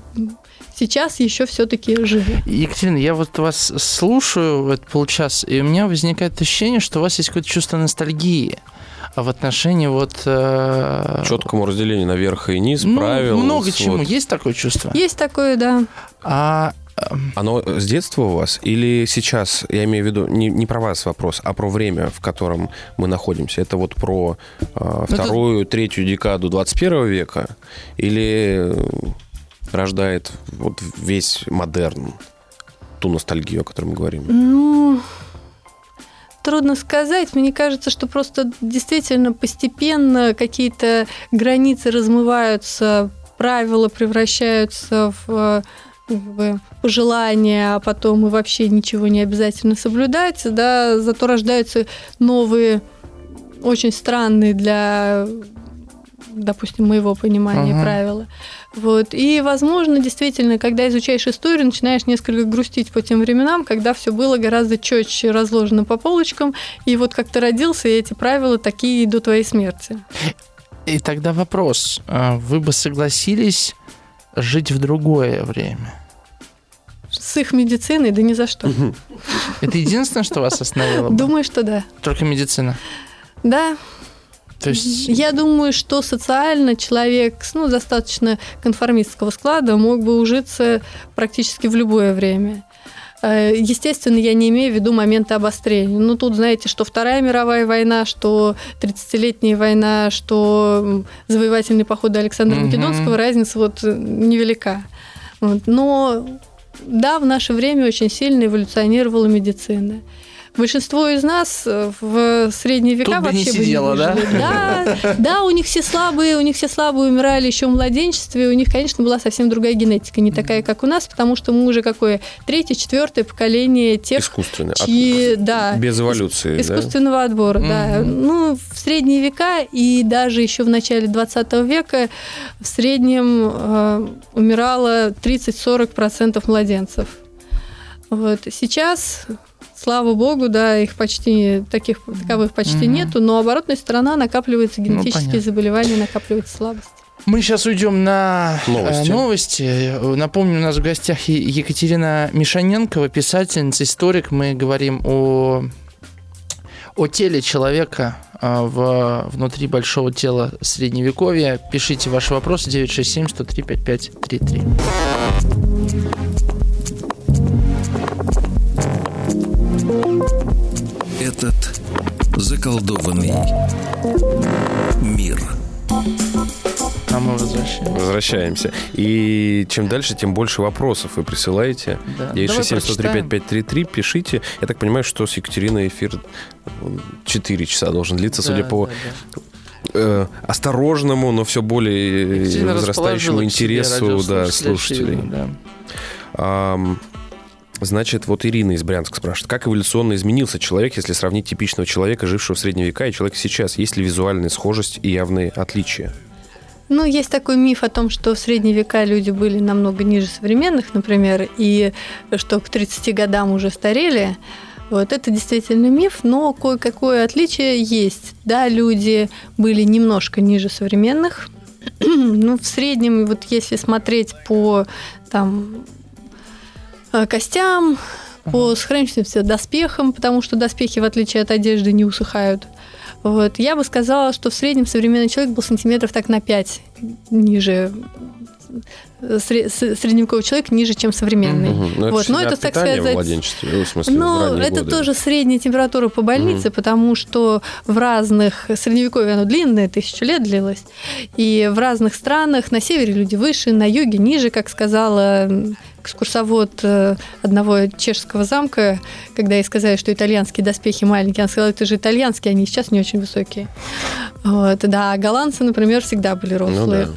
Speaker 4: сейчас еще все-таки живы.
Speaker 2: Екатерина, я вот вас слушаю вот полчаса, и у меня возникает ощущение, что у вас есть какое-то чувство ностальгии а в отношении вот... Э...
Speaker 3: Четкому разделению на верх и низ,
Speaker 2: ну,
Speaker 3: правил.
Speaker 2: Много чему. Вот... Есть такое чувство?
Speaker 4: Есть такое, да.
Speaker 2: А
Speaker 3: оно с детства у вас или сейчас, я имею в виду, не, не про вас вопрос, а про время, в котором мы находимся? Это вот про э, вторую, Это... третью декаду 21 века или рождает вот весь модерн, ту ностальгию, о которой мы говорим?
Speaker 4: Ну, трудно сказать. Мне кажется, что просто действительно постепенно какие-то границы размываются, правила превращаются в как бы, пожелания, а потом и вообще ничего не обязательно соблюдать, да, зато рождаются новые, очень странные для, допустим, моего понимания ага. правила. Вот. И, возможно, действительно, когда изучаешь историю, начинаешь несколько грустить по тем временам, когда все было гораздо четче разложено по полочкам, и вот как ты родился, и эти правила такие и до твоей смерти.
Speaker 2: И тогда вопрос. А вы бы согласились жить в другое время?
Speaker 4: С их медициной? Да ни за что.
Speaker 2: Это единственное, что вас остановило?
Speaker 4: Думаю, что да.
Speaker 2: Только медицина?
Speaker 4: Да.
Speaker 2: То есть...
Speaker 4: Я думаю, что социально человек ну, достаточно конформистского склада мог бы ужиться практически в любое время. Э, естественно, я не имею в виду моменты обострения. Ну, тут, знаете, что Вторая мировая война, что 30-летняя война, что завоевательные походы Александра угу. Македонского, разница вот невелика. Вот. Но да, в наше время очень сильно эволюционировала медицина. Большинство из нас э, в средние века
Speaker 2: Тут
Speaker 4: вообще
Speaker 2: бы не сидела,
Speaker 4: бы не
Speaker 2: да?
Speaker 4: Да, да, у них все слабые, у них все слабые умирали еще в младенчестве, у них, конечно, была совсем другая генетика, не такая, как у нас, потому что мы уже какое третье, четвертое поколение тех,
Speaker 3: Искусственное,
Speaker 4: чьи, от... да,
Speaker 3: без эволюции,
Speaker 4: искусственного
Speaker 3: да?
Speaker 4: отбора, mm да. Ну, в средние века и даже еще в начале 20 века в среднем э, умирало 30-40% младенцев. Вот. Сейчас Слава богу, да, их почти таких таковых почти угу. нету, но оборотная сторона накапливается ну, генетические ну, заболевания, накапливается слабость.
Speaker 2: Мы сейчас уйдем на э, новости. новости. Напомню, у нас в гостях Екатерина Мишаненкова, писательница, историк. Мы говорим о, о теле человека э, в, внутри большого тела средневековья. Пишите ваши вопросы 967 103 5533.
Speaker 1: Этот заколдованный мир.
Speaker 2: А мы возвращаемся.
Speaker 3: Возвращаемся. И чем дальше, тем больше вопросов вы присылаете. Да. 967 пишите. Я так понимаю, что с Екатериной эфир 4 часа должен длиться, да, судя по да, да э, осторожному, но все более возрастающему интересу да, слушателей. Да. Значит, вот Ирина из Брянска спрашивает, как эволюционно изменился человек, если сравнить типичного человека, жившего в средние века, и человека сейчас? Есть ли визуальная схожесть и явные отличия?
Speaker 4: Ну, есть такой миф о том, что в средние века люди были намного ниже современных, например, и что к 30 годам уже старели. Вот это действительно миф, но кое-какое отличие есть. Да, люди были немножко ниже современных. ну, в среднем, вот если смотреть по там, Э, костям, по сохранившимся доспехам, потому что доспехи, в отличие от одежды, не усыхают. Вот. Я бы сказала, что в среднем современный человек был сантиметров так на 5 ниже средневековый человек ниже, чем современный. Угу.
Speaker 3: Но вот. это, Но это так сказать, в ну, в смысле,
Speaker 4: ну, это
Speaker 3: годы.
Speaker 4: тоже средняя температура по больнице, угу. потому что в разных средневековье оно длинное, тысячу лет длилось, и в разных странах на севере люди выше, на юге ниже, как сказала экскурсовод э, одного чешского замка, когда ей сказали, что итальянские доспехи маленькие, она сказала, это же итальянские, они сейчас не очень высокие. Вот, да, а голландцы, например, всегда были рослые.
Speaker 2: Ну, да.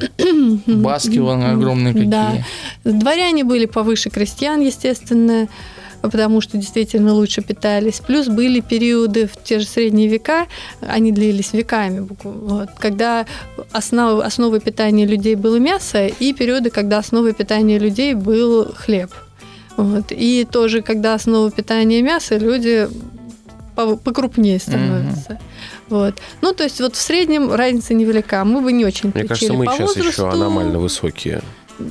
Speaker 2: Баски вон огромные какие.
Speaker 4: Да. Дворяне были повыше крестьян, естественно потому что действительно лучше питались. Плюс были периоды в те же средние века, они длились веками, вот, когда основ, основой питания людей было мясо, и периоды, когда основой питания людей был хлеб. Вот. И тоже, когда основа питания мяса, люди покрупнее становятся. Mm-hmm. Вот. Ну, то есть вот в среднем разница невелика. Мы бы не очень
Speaker 3: Мне кажется, мы
Speaker 4: по
Speaker 3: сейчас
Speaker 4: возрасту.
Speaker 3: еще аномально высокие.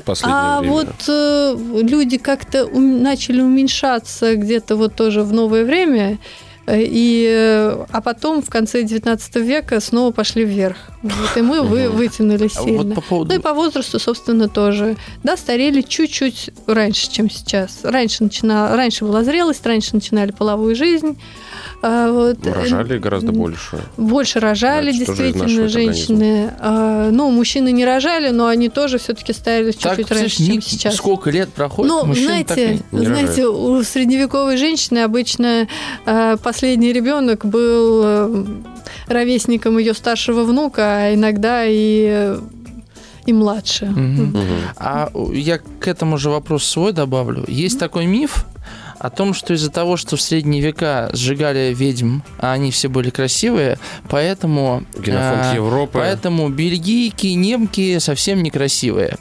Speaker 3: последнее
Speaker 4: А
Speaker 3: время?
Speaker 4: вот э, люди как-то ум- начали уменьшаться где-то вот тоже в новое время, э, и, э, а потом в конце 19 века снова пошли вверх. Вот, и мы вы, вытянули
Speaker 2: А
Speaker 4: сильно.
Speaker 2: Вот по поводу...
Speaker 4: Ну и по возрасту, собственно, тоже. Да, старели чуть-чуть раньше, чем сейчас. Раньше, начина... раньше была зрелость, раньше начинали половую жизнь. А, вот.
Speaker 3: Рожали гораздо больше.
Speaker 4: Больше рожали,
Speaker 3: тоже
Speaker 4: действительно, женщины. А, ну, мужчины не рожали, но они тоже все-таки старились
Speaker 2: Так,
Speaker 4: чуть-чуть раньше,
Speaker 2: слышь,
Speaker 4: чем сейчас.
Speaker 2: сколько лет проходит,
Speaker 4: Ну,
Speaker 2: мужчина так
Speaker 4: знаете,
Speaker 2: и-
Speaker 3: не
Speaker 4: знаете, у средневековой женщины обычно э, последний ребенок был э, ровесником ее старшего внука, а иногда и, э, и младше.
Speaker 2: Мгм.
Speaker 3: Мгм.
Speaker 2: А я к этому же вопрос свой добавлю. Есть такой миф о том, что из-за того, что в средние века сжигали ведьм, а они все были красивые, поэтому...
Speaker 3: Генофонд
Speaker 2: а,
Speaker 3: Европы.
Speaker 2: Поэтому бельгийки, немки совсем некрасивые.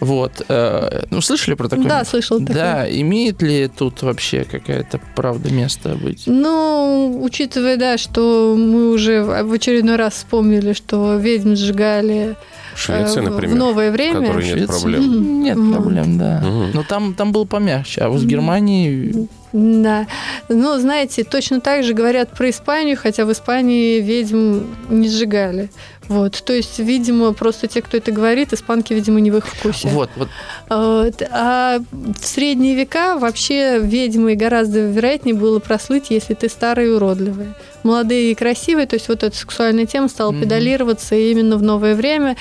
Speaker 2: Вот. э, Ну, слышали про такой
Speaker 4: Да, слышал такое.
Speaker 2: Да, имеет ли тут вообще какая-то правда место быть?
Speaker 4: Ну, учитывая, да, что мы уже в очередной раз вспомнили, что ведьм сжигали
Speaker 3: В Швеции,
Speaker 4: э, в-
Speaker 3: например.
Speaker 4: в новое время.
Speaker 3: которой нет
Speaker 2: Швеции?
Speaker 3: проблем.
Speaker 2: Нет
Speaker 4: Мгм.
Speaker 2: проблем, да.
Speaker 3: Мгм.
Speaker 2: Но там, там был помягче. А вот в Германии
Speaker 4: Да. Ну, знаете, точно так же говорят про Испанию, хотя в Испании ведьм не сжигали. Вот. То есть, видимо, просто те, кто это говорит, испанки, видимо, не в их вкусе.
Speaker 2: вот, вот
Speaker 4: Вот. А в средние века вообще ведьмой гораздо вероятнее было прослыть, если ты старый и уродливый. Молодые и красивые, то есть вот эта сексуальная тема стала
Speaker 2: Мгм.
Speaker 4: педалироваться именно в новое время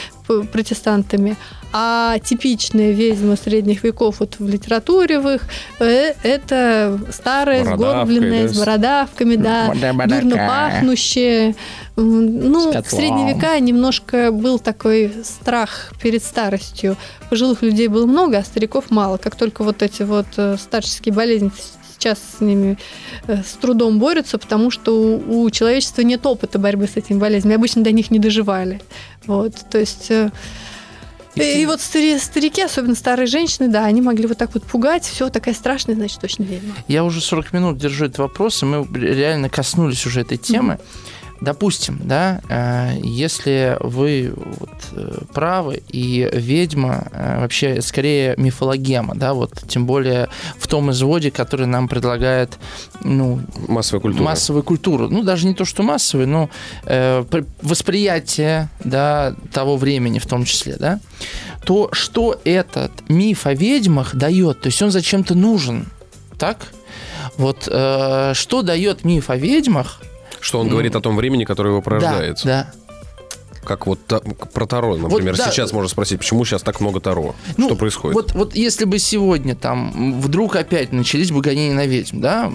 Speaker 4: протестантами. А типичная ведьма средних веков вот в литературе в их, э, это
Speaker 3: Бородавкой,
Speaker 4: сгорбленная,
Speaker 3: да,
Speaker 4: с бородавками, да,
Speaker 2: Бородавка.
Speaker 4: дурно пахнущая. М, Ну, в средние века немножко был такой страх перед старостью. Пожилых людей было много, а стариков мало. Как только вот эти вот э, старческие болезни сейчас с ними э, с трудом борются, потому что у, у человечества нет опыта борьбы с этими болезнями. Обычно до них не доживали. Вот, то есть... э, И, и вот стари- старики, особенно старые женщины, да, они могли вот так вот пугать, все, такая страшная, значит, точно ведьма.
Speaker 2: Я уже 40 минут держу этот вопрос, и мы реально коснулись уже этой темы. Допустим, да, э, если вы вот, э, правы, и ведьма э, вообще скорее мифологема, да, вот тем более в том изводе, который нам предлагает, ну,
Speaker 3: Массовая культура.
Speaker 2: массовую культуру. Ну, даже не то, что массовую, но э, при- восприятие да, того времени в том числе, да, то что этот миф о ведьмах дает? То есть он зачем-то нужен, так? Вот э, что дает миф о ведьмах?
Speaker 3: Что он говорит о том времени, которое его порождает.
Speaker 2: Да,
Speaker 3: Как вот та- про Таро, например.
Speaker 2: да.
Speaker 3: Сейчас можно спросить, почему сейчас так много Таро?
Speaker 2: Ну,
Speaker 3: Что происходит?
Speaker 2: Вот, вот если бы сегодня там вдруг опять начались бы гонения на ведьм, да,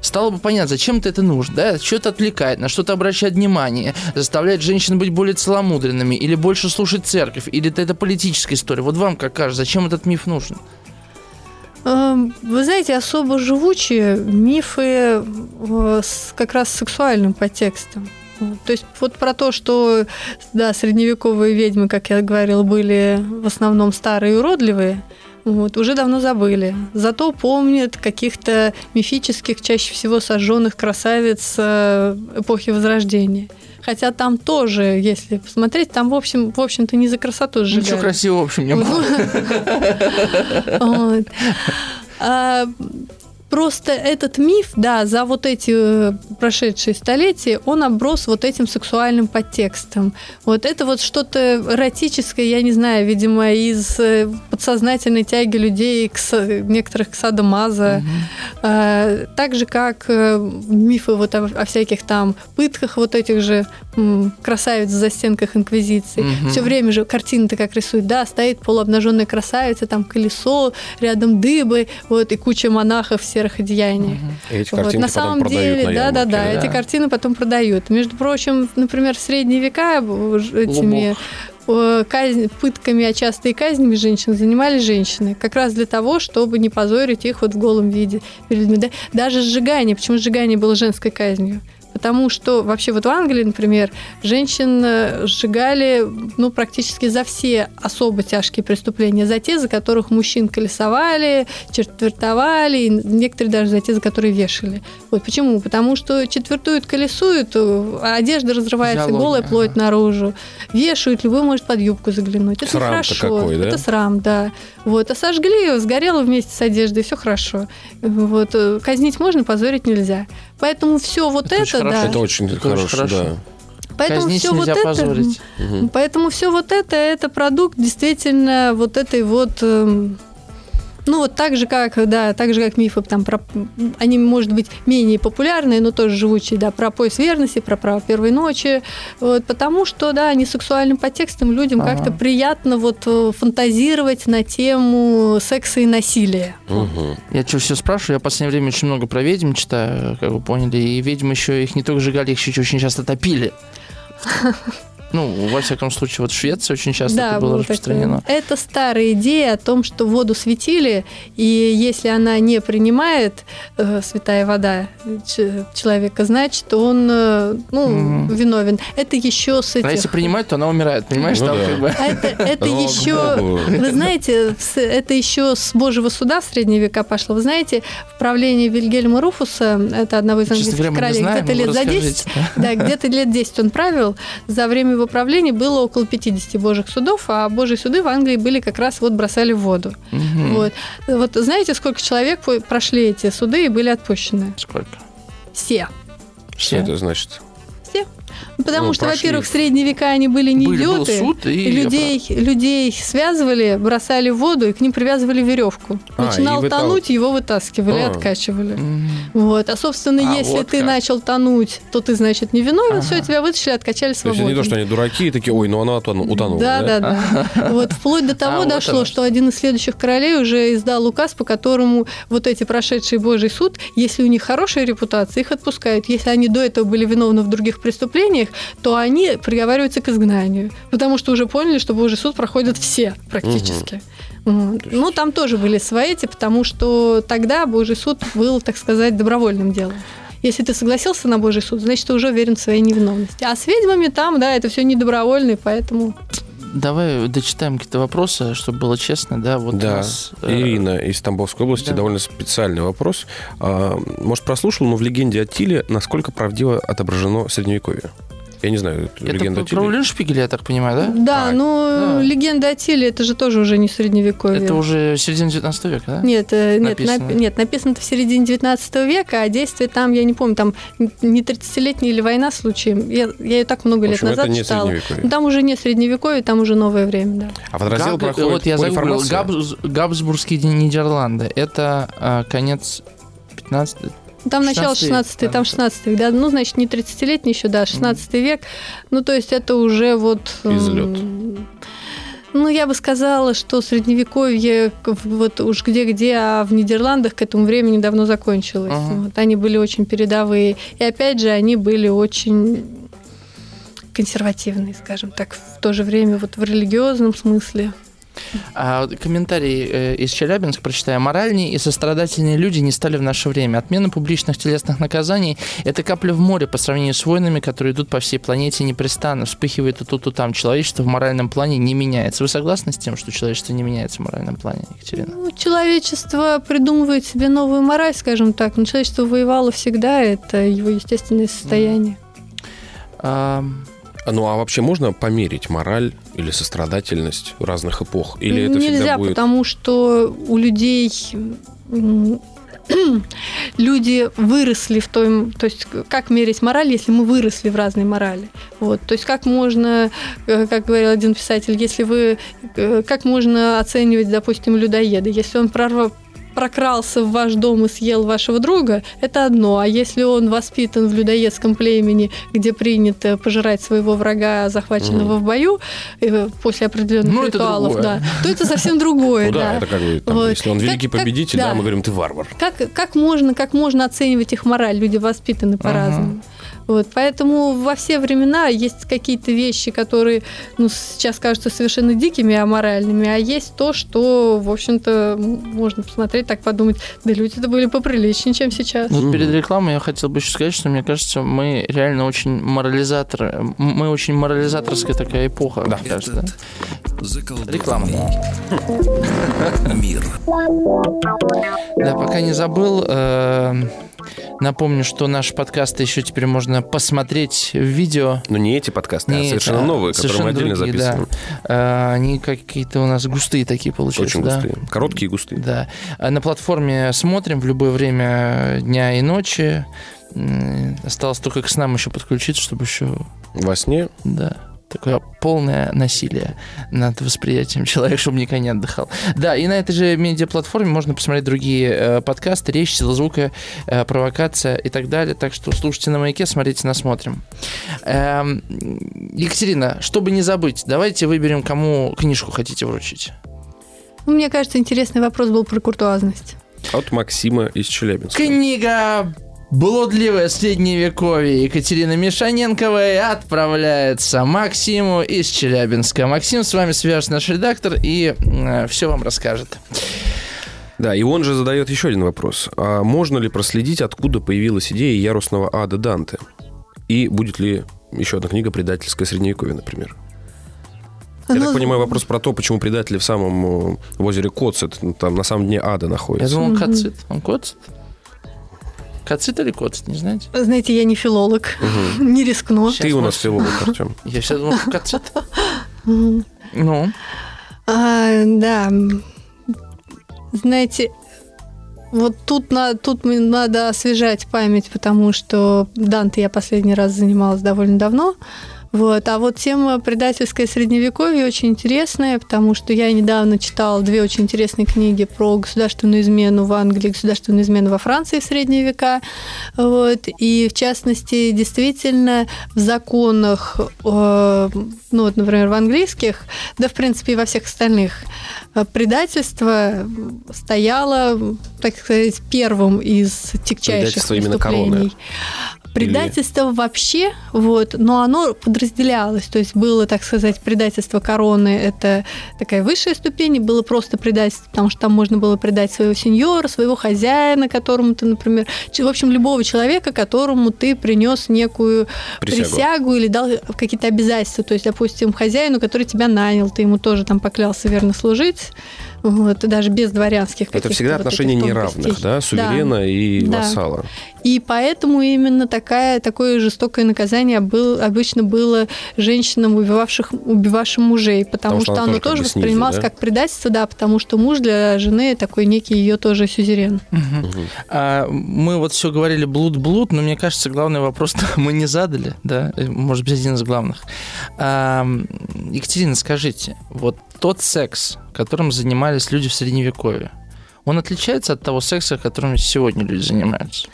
Speaker 2: стало бы понятно, зачем это нужно, да, что-то отвлекает, на что-то обращать внимание, заставляет женщин быть более целомудренными, или больше слушать церковь, или это, это политическая история. Вот вам как кажется, зачем этот миф нужен?
Speaker 4: Эм, Вы знаете, особо живучие мифы э, с как раз сексуальным подтекстом. То есть вот про то, что да, средневековые ведьмы, как я говорила, были в основном старые и уродливые, вот, уже давно забыли. Зато помнят каких-то мифических, чаще всего сожженных красавиц э, эпохи Возрождения. Хотя там тоже, если посмотреть, там, в общем, в общем-то, не за красоту сжигали.
Speaker 2: Ничего красивого, в общем, не было.
Speaker 4: Просто этот миф, да, за вот эти э, прошедшие столетия, он оброс вот этим сексуальным подтекстом. Вот это вот что-то эротическое, я не знаю, видимо, из э, подсознательной тяги людей к некоторых к садомаза. А, Так же, как э, мифы вот о, о всяких там пытках вот этих же красавиц в застенках Инквизиции.
Speaker 2: Мгм.
Speaker 4: Все время же картины-то как рисуют, да, стоит полуобнаженная красавица, там колесо, рядом дыбы, вот, и куча монахов в серых одеяниях.
Speaker 3: И эти
Speaker 4: Вот, На самом
Speaker 3: продают
Speaker 4: деле,
Speaker 3: на
Speaker 4: да, да, да,
Speaker 2: да?
Speaker 4: эти картины потом продают. Между прочим, например, в средние века этими э, казнь- пытками, а часто и казнями женщин занимались женщины, как раз для того, чтобы не позорить их вот в голом виде перед людьми. Да- Даже сжигание, почему сжигание было женской казнью? Потому что вообще вот в Англии, например, женщин э, сжигали ну, практически за все особо тяжкие преступления. За те, за которых мужчин колесовали, четвертовали, и некоторые даже за те, за которые вешали. Вот почему? Потому что четвертуют, колесуют, э, а одежда разрывается,
Speaker 2: Физиология,
Speaker 4: голая плоть
Speaker 2: ага.
Speaker 4: наружу. Вешают, любой может под юбку заглянуть. Это
Speaker 3: Срам-то
Speaker 4: хорошо.
Speaker 3: какой, да?
Speaker 4: Это срам, да. Вот. А сожгли сгорело вместе с одеждой, все хорошо. Вот. э, Казнить можно, позорить нельзя. Поэтому все вот
Speaker 2: Это
Speaker 4: это, да.
Speaker 3: Это очень
Speaker 2: Это
Speaker 3: хорошо,
Speaker 2: хорошо.
Speaker 3: да.
Speaker 4: Поэтому
Speaker 2: Казнить
Speaker 4: все вот это,
Speaker 2: позорить.
Speaker 4: Поэтому все вот это, это продукт действительно вот этой вот эм, ну вот так же как, да, так же как мифы там про, они может быть менее популярные, но тоже живучие, да, про пояс верности, про право первой ночи, вот, потому что, да, они сексуальным подтекстом людям
Speaker 2: Ага.
Speaker 4: как-то приятно вот э, фантазировать на тему секса и насилия.
Speaker 3: Мгм.
Speaker 2: Я что все спрашиваю, я в последнее время очень много про ведьм читаю, как вы поняли, и ведьм еще их не только сжигали, их еще очень часто топили. Ну, во всяком случае, вот в Швеции очень часто это было распространено.
Speaker 4: такое. Это старая идея о том, что воду светили, и если она не принимает э, святая вода ч- человека, значит, он э, ну,
Speaker 2: Мгм.
Speaker 4: виновен. Это еще с
Speaker 2: А
Speaker 4: этих...
Speaker 2: если принимать, то она умирает, понимаешь?
Speaker 3: Ну
Speaker 2: Там
Speaker 3: да.
Speaker 2: как бы-
Speaker 4: А это, это еще,
Speaker 3: Богу.
Speaker 4: вы знаете, с- это еще с Божьего суда в средние века пошло. Вы знаете, в правлении Вильгельма Руфуса, это одного из английских королей, где-то лет за 10,
Speaker 2: расскажите, да.
Speaker 4: да, где-то лет 10 он правил. За время его правления было около 50 божьих судов, а божьи суды в Англии были как раз вот бросали в воду.
Speaker 2: Мгм.
Speaker 4: Вот. вот знаете, сколько человек прошли эти суды и были отпущены?
Speaker 2: Сколько?
Speaker 4: Все.
Speaker 3: Что это значит?
Speaker 4: Все. Ну, Потому
Speaker 3: Ну,
Speaker 4: что,
Speaker 3: прошли.
Speaker 4: во-первых, в средние века они были не
Speaker 2: Были- был
Speaker 4: идиоты.
Speaker 2: суд, и
Speaker 4: людей, людей связывали, бросали в воду и к ним привязывали веревку.
Speaker 3: А,
Speaker 4: Начинал
Speaker 3: вытал-
Speaker 4: тонуть, его вытаскивали,
Speaker 3: А.
Speaker 4: откачивали.
Speaker 2: Мгм.
Speaker 4: Вот. А, собственно,
Speaker 2: А,
Speaker 4: если
Speaker 2: вот
Speaker 4: ты
Speaker 2: как.
Speaker 4: начал тонуть, то ты, значит, не виновен,
Speaker 2: Ага.
Speaker 4: все, тебя вытащили, откачали
Speaker 3: То есть
Speaker 4: свободно.
Speaker 3: не то, что они дураки и такие, ой, ну она утону- утонула.
Speaker 4: Да, да, да. Вот вплоть до того
Speaker 2: А, вот
Speaker 4: дошло, что один из следующих королей уже издал указ, по которому вот эти прошедшие Божий суд, если у них хорошая репутация, их отпускают. Если они до этого были виновны в других преступлениях, то они приговариваются к изгнанию. Потому что уже поняли, что Божий суд проходят все практически. Вот. Ну, там тоже были свои эти, потому что тогда Божий суд был, так сказать, добровольным делом. Если ты согласился на Божий суд, значит, ты уже уверен в своей невиновности. А с ведьмами там, да, это все недобровольно, и поэтому...
Speaker 2: Давай дочитаем какие-то вопросы, чтобы было честно, да? Вот
Speaker 3: Да,
Speaker 2: нас, э,
Speaker 3: Ирина из Тамбовской области,
Speaker 2: да.
Speaker 3: довольно специальный вопрос. А, может, прослушал, но в легенде о Тиле насколько правдиво отображено Средневековье? Я не знаю,
Speaker 2: Это
Speaker 3: легенду о
Speaker 2: про, про
Speaker 3: Тиле.
Speaker 2: Уллиншпигеля, я так понимаю, да?
Speaker 4: Да,
Speaker 3: А,
Speaker 4: ну,
Speaker 2: да.
Speaker 4: легенда о Тиле, это же тоже уже не средневековье.
Speaker 2: Это уже середина 19 века, да?
Speaker 4: Нет, э, нет,
Speaker 2: Написано.
Speaker 4: нап- нет, написано это в середине 19 века, а действие там, я не помню, там не 30-летняя или война случаем. Я, я ее так много
Speaker 3: В
Speaker 4: лет
Speaker 3: общем,
Speaker 4: назад
Speaker 3: это не
Speaker 4: читала.
Speaker 3: Средневековье.
Speaker 4: Ну, там уже не средневековье, там уже новое время, да.
Speaker 3: А вот раздел
Speaker 2: Габ-
Speaker 3: проходит
Speaker 2: Вот я загуглил. Габс- Габсбургские Нидерланды. Это а, конец 15
Speaker 4: Ну, Там начало
Speaker 2: 16
Speaker 4: 16 там
Speaker 2: да,
Speaker 4: 16 век, да, ну, значит, не 30-летний еще, да, 16 век. Ну, то есть это уже вот... м,
Speaker 3: Излет.
Speaker 4: Ну, я бы сказала, что средневековье вот уж где-где, а в Нидерландах к этому времени давно закончилось.
Speaker 2: Ага.
Speaker 4: Вот, они были очень передовые. И опять же, они были очень консервативные, скажем так, в то же время вот в религиозном смысле.
Speaker 2: А комментарий э, из Челябинска прочитаю. Моральные и сострадательные люди не стали в наше время. Отмена публичных телесных наказаний – это капля в море по сравнению с войнами, которые идут по всей планете непрестанно. Вспыхивает и тут, и там. Человечество в моральном плане не меняется. Вы согласны с тем, что человечество не меняется в моральном плане, Екатерина?
Speaker 4: Ну, человечество придумывает себе новую мораль, скажем так. Но человечество воевало всегда, это его естественное состояние.
Speaker 2: А,
Speaker 3: А, Ну, а вообще можно померить мораль или сострадательность разных эпох? Или это
Speaker 4: Нельзя,
Speaker 3: будет...
Speaker 4: потому что у людей люди выросли в том, то есть как мерить мораль, если мы выросли в разной морали. Вот, то есть как можно, э, как говорил один писатель, если вы, э, как можно оценивать, допустим, людоеда, если он прорвал прокрался в ваш дом и съел вашего друга, это одно. А если он воспитан в людоедском племени, где принято пожирать своего врага, захваченного в бою, э, после определенных
Speaker 2: Ну, это
Speaker 4: ритуалов,
Speaker 2: другое.
Speaker 4: да, то это совсем другое.
Speaker 3: Ну да, это как бы, там,
Speaker 4: Вот.
Speaker 3: если он
Speaker 4: Как-
Speaker 3: великий
Speaker 4: как-
Speaker 3: победитель, да.
Speaker 4: да.
Speaker 3: мы говорим, ты варвар.
Speaker 4: Как, как, можно, как можно оценивать их мораль? Люди воспитаны по-разному. Вот, поэтому во все времена есть какие-то вещи, которые ну, сейчас кажутся совершенно дикими, аморальными, а есть то, что, в общем-то, можно посмотреть, так подумать, да люди-то были поприличнее, чем сейчас.
Speaker 2: Вот перед рекламой я хотел бы еще сказать, что мне кажется, мы реально очень морализаторы. Мы очень морализаторская такая эпоха,
Speaker 3: Да.
Speaker 2: мне кажется.
Speaker 1: Этот заколдованный
Speaker 2: Реклама.
Speaker 1: мир.
Speaker 2: Да, пока не забыл, э, напомню, что наш подкаст еще теперь можно посмотреть в видео.
Speaker 3: Но не эти подкасты, а
Speaker 2: Не,
Speaker 3: совершенно
Speaker 2: а
Speaker 3: новые, которые мы
Speaker 2: совершенно
Speaker 3: отдельно
Speaker 2: другие,
Speaker 3: записываем.
Speaker 2: да. Они какие-то у нас густые такие получаются.
Speaker 3: Очень
Speaker 2: да?
Speaker 3: густые. Короткие и густые.
Speaker 2: Да. А На платформе смотрим в любое время дня и ночи. Осталось только к снам еще подключиться, чтобы еще,
Speaker 3: Во сне
Speaker 2: да, такое полное насилие над восприятием человека, чтобы никогда не отдыхал. Да, и на этой же медиаплатформе можно посмотреть другие э, подкасты, речь, сила звука, э, провокация и так далее. Так что слушайте на маяке, смотрите, насмотрим. Эм, Екатерина, чтобы не забыть, давайте выберем, кому книжку хотите вручить.
Speaker 4: Ну, Мне кажется, интересный вопрос был про куртуазность.
Speaker 3: от Максима из Челябинска.
Speaker 2: Книга «Блудливое средневековье» Екатерины Мишаненковой отправляется Максиму из Челябинска. Максим, с вами свяжется наш редактор и все вам расскажет.
Speaker 3: Да, и он же задает еще один вопрос. А можно ли проследить, откуда появилась идея ярусного ада Данте? И будет ли еще одна книга «Предательское средневековье», например? Я
Speaker 4: Ну,
Speaker 3: так понимаю, вопрос про то, почему предатели в самом э, в озере Коцет, ну, там на самом дне ада
Speaker 2: Я
Speaker 3: находятся.
Speaker 2: думал,
Speaker 4: Мгм.
Speaker 2: Кацит. Он Коцит? Кацит или Коцит, не знаете?
Speaker 4: Знаете, я не филолог,
Speaker 3: Мгм.
Speaker 4: не рискну.
Speaker 2: Сейчас
Speaker 3: Ты у нас филолог, Артем.
Speaker 2: Я всегда думал, что Кацит.
Speaker 4: Мгм.
Speaker 2: Ну,
Speaker 4: А, да. Знаете, вот тут, на, тут мне надо освежать память, потому что Данте я последний раз занималась довольно давно. Вот. А вот тема предательское средневековье очень интересная, потому что я недавно читала две очень интересные книги про государственную измену в Англии, государственную измену во Франции в средние века. Вот. И в частности, действительно, в законах, э, ну вот, например, в английских, да, в принципе, и во всех остальных, э, предательство стояло, так сказать, первым из тягчайших преступлений. Предательство вообще, вот, но оно подразделялось. То есть было, так сказать, предательство короны, это такая высшая ступень, и было просто предательство, потому что там можно было предать своего сеньора, своего хозяина, которому ты, например, в общем, любого человека, которому ты принес некую
Speaker 3: Присягу.
Speaker 4: присягу, или дал какие-то обязательства. То есть, допустим, хозяину, который тебя нанял, ты ему тоже там поклялся верно служить, вот, и даже без дворянских
Speaker 3: Это всегда
Speaker 4: вот
Speaker 3: отношения неравных, да, суверена и
Speaker 4: Да.
Speaker 3: вассала.
Speaker 4: И поэтому именно такая, такое жестокое наказание был, обычно было женщинам, убивавших, убивавшим мужей, потому,
Speaker 3: Потому что
Speaker 4: что, оно
Speaker 3: тоже как
Speaker 4: тоже
Speaker 3: снизу,
Speaker 4: воспринималось
Speaker 3: да?
Speaker 4: как предательство, да, потому что муж для жены такой некий ее тоже сюзерен.
Speaker 2: А, мы вот все говорили блуд-блуд, но мне кажется, главный вопрос мы не задали, да, может быть, один из главных. А, Екатерина, скажите, вот тот секс, которым занимались люди в Средневековье, он отличается от того секса, которым сегодня люди занимаются?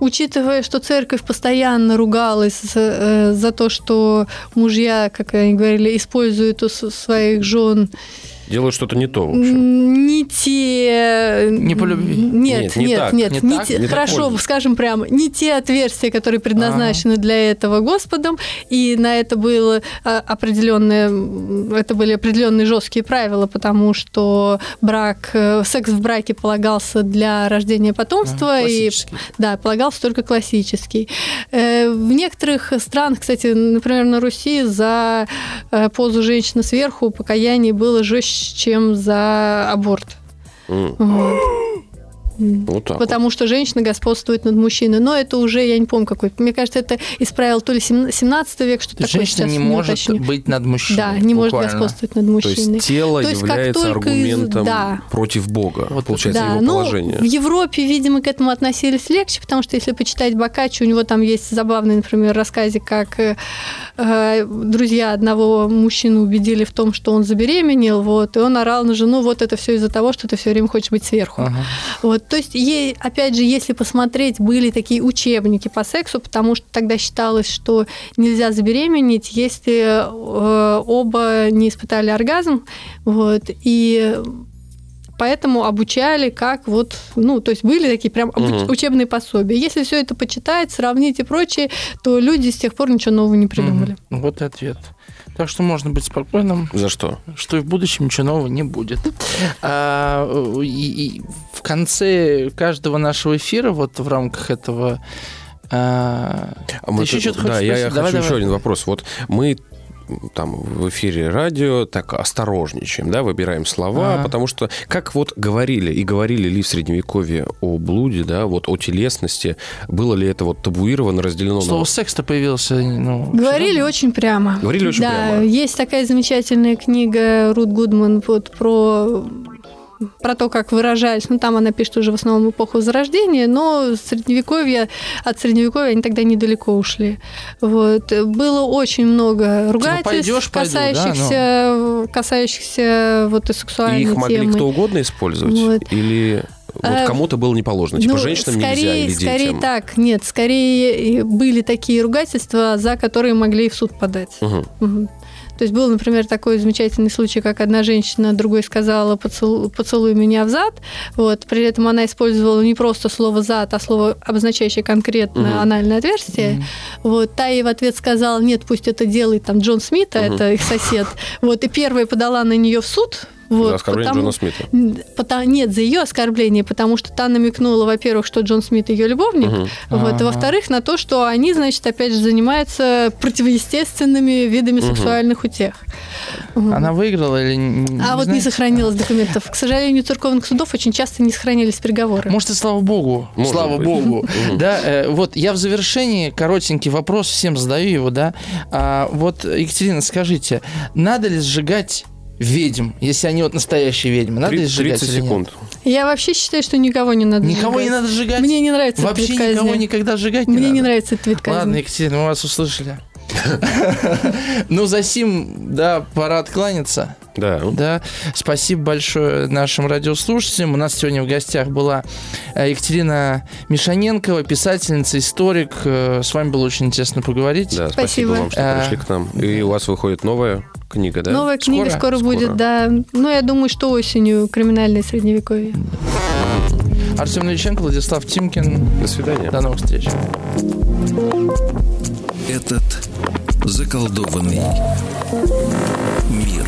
Speaker 4: Учитывая, что церковь постоянно ругалась за, э, за то, что мужья, как они говорили, используют у своих жен
Speaker 3: Делают что-то не то, в общем.
Speaker 4: не те...
Speaker 2: Не по любви?
Speaker 4: Нет,
Speaker 3: Нет, не
Speaker 4: нет,
Speaker 3: так.
Speaker 4: нет,
Speaker 2: Не
Speaker 4: не
Speaker 2: так?
Speaker 4: те-
Speaker 3: Не так
Speaker 4: хорошо,
Speaker 3: пользуются.
Speaker 4: скажем прямо, не те отверстия, которые предназначены для этого Господом, и на это было а, определенные, это были определенные жесткие правила, потому что брак, э, секс в браке полагался для рождения потомства, и
Speaker 2: Классический.
Speaker 4: да, полагался только классический. Э, В некоторых странах, кстати, например, на Руси за э, позу женщины сверху покаяние было жестче, чем за аборт.
Speaker 3: М,
Speaker 4: Вот.
Speaker 3: Вот так. вот.
Speaker 4: Потому что женщина господствует над мужчиной. Но это уже, я не помню какой. Мне кажется, это из правил то ли сем- 17 век, что-то такое
Speaker 2: Женщина
Speaker 4: сейчас
Speaker 2: не может
Speaker 4: уточню.
Speaker 2: быть над мужчиной.
Speaker 4: Да, не может
Speaker 2: буквально.
Speaker 4: господствовать над
Speaker 3: То
Speaker 4: мужчиной.
Speaker 3: есть тело
Speaker 4: То есть как
Speaker 3: является
Speaker 4: из-
Speaker 3: аргументом
Speaker 4: да.
Speaker 3: против Бога,
Speaker 2: Вот
Speaker 3: получается,
Speaker 4: да,
Speaker 3: его
Speaker 4: ну,
Speaker 3: положение.
Speaker 4: в Европе, видимо, к этому относились легче, потому что если почитать Бокаччо, у него там есть забавный, например, рассказик, как э, э, друзья одного мужчину убедили в том, что он забеременел, вот, и он орал на жену, вот это все из-за того, что ты все время хочешь быть сверху.
Speaker 2: Ага.
Speaker 4: Вот, то есть, ей, опять же, если посмотреть, были такие учебники по сексу, потому что тогда считалось, что нельзя забеременеть, если э, оба не испытали оргазм. Вот, и поэтому обучали как вот, ну, то есть были такие прям
Speaker 3: Мгм.
Speaker 4: учебные пособия. Если все это почитать, сравнить и прочее, то люди с тех пор ничего нового не придумали.
Speaker 2: Мгм. Вот и ответ. Так что можно быть спокойным,
Speaker 3: За что?
Speaker 2: что и в будущем ничего нового не будет. А, и, и в конце каждого нашего эфира, вот в рамках этого... а,
Speaker 3: А мы
Speaker 2: еще
Speaker 3: тут-
Speaker 2: что-то
Speaker 3: да, я, я?
Speaker 2: Давай,
Speaker 3: хочу еще
Speaker 2: давай.
Speaker 3: один вопрос. Вот мы там в эфире радио так осторожничаем, да, выбираем слова,
Speaker 2: Ага.
Speaker 3: потому что как вот говорили и говорили ли в средневековье о блуде, да, вот о телесности, было ли это вот табуировано, разделено
Speaker 2: Слово
Speaker 3: на...
Speaker 2: секс-то появился, ну...
Speaker 4: Говорили очень прямо.
Speaker 3: Говорили очень
Speaker 4: да,
Speaker 3: прямо.
Speaker 4: есть такая замечательная книга Рут Гудман вот про про то, как выражались, ну там она пишет уже в основном эпоху Возрождения, но средневековье, от средневековья они тогда недалеко ушли. Вот. Было очень много ругательств,
Speaker 2: пойдёшь, пойду, да,
Speaker 4: касающихся, касающихся вот и
Speaker 3: И
Speaker 4: сексуальной
Speaker 3: их могли
Speaker 4: темы.
Speaker 3: кто угодно использовать?
Speaker 4: Вот.
Speaker 3: Или вот
Speaker 4: А,
Speaker 3: кому-то было не положено? Типа
Speaker 4: Ну,
Speaker 3: женщинам
Speaker 4: скорее,
Speaker 3: нельзя или
Speaker 4: скорее
Speaker 3: детям?
Speaker 4: так, нет, скорее были такие ругательства, за которые могли и в суд подать.
Speaker 3: Мгм.
Speaker 4: Мгм. То есть был, например, такой замечательный случай, как одна женщина другой сказала «поцелуй, поцелуй меня в зад», вот, при этом она использовала не просто слово «зад», а слово, обозначающее конкретно
Speaker 3: Мгм.
Speaker 4: анальное отверстие. Вот, та ей в ответ сказала «нет, пусть это делает там Джон Смит,
Speaker 3: Мгм.
Speaker 4: это их сосед». Вот, и первая подала на нее в суд. Вот,
Speaker 3: За оскорбление
Speaker 4: потому-
Speaker 3: Джона Смита.
Speaker 4: Пота- Нет, за ее оскорбление, потому что та намекнула, во-первых, что Джон Смит ее любовник,
Speaker 3: Мгм.
Speaker 4: вот,
Speaker 2: Ага.
Speaker 4: а во-вторых, на то, что они, значит, опять же, занимаются противоестественными видами
Speaker 3: Мгм.
Speaker 4: сексуальных утех.
Speaker 2: Она выиграла или не
Speaker 4: А вот не сохранилось документов. К сожалению, церковных судов очень часто не сохранились приговоры.
Speaker 2: Может, и слава богу.
Speaker 3: Может
Speaker 2: слава
Speaker 3: быть.
Speaker 2: богу. Да, э, вот я в завершении коротенький вопрос всем задаю его, да. А, вот, Екатерина, скажите, надо ли сжигать ведьм, если они вот настоящие ведьмы? Надо ли
Speaker 3: 30
Speaker 2: сжигать или нет?
Speaker 3: секунд.
Speaker 4: Я вообще считаю, что никого не надо
Speaker 2: Никого
Speaker 4: сжигать.
Speaker 2: не надо сжигать?
Speaker 4: Мне не нравится
Speaker 2: Вообще
Speaker 4: казни.
Speaker 2: никого никогда сжигать не
Speaker 4: Мне
Speaker 2: надо?
Speaker 4: не нравится этот вид казни.
Speaker 2: Ладно, Екатерина, мы вас услышали. Ну, за сим, да, пора откланяться.
Speaker 3: Да.
Speaker 2: Да, спасибо большое нашим радиослушателям. У нас сегодня в гостях была э, Екатерина Мишаненкова, писательница, историк. Э, С вами было очень интересно поговорить.
Speaker 3: Да, спасибо,
Speaker 4: Спасибо.
Speaker 3: вам, что
Speaker 2: А,
Speaker 3: пришли к нам. И у вас выходит новая книга, да?
Speaker 4: Новая книга
Speaker 2: Скоро?
Speaker 4: скоро,
Speaker 3: Скоро.
Speaker 4: будет, да. Ну, я думаю, что осенью криминальное средневековье.
Speaker 2: Артем Новиченко, Владислав Тимкин.
Speaker 3: До свидания.
Speaker 2: До новых встреч.
Speaker 1: Этот заколдованный мир.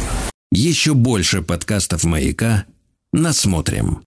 Speaker 1: Еще больше подкастов «Маяка» насмотрим.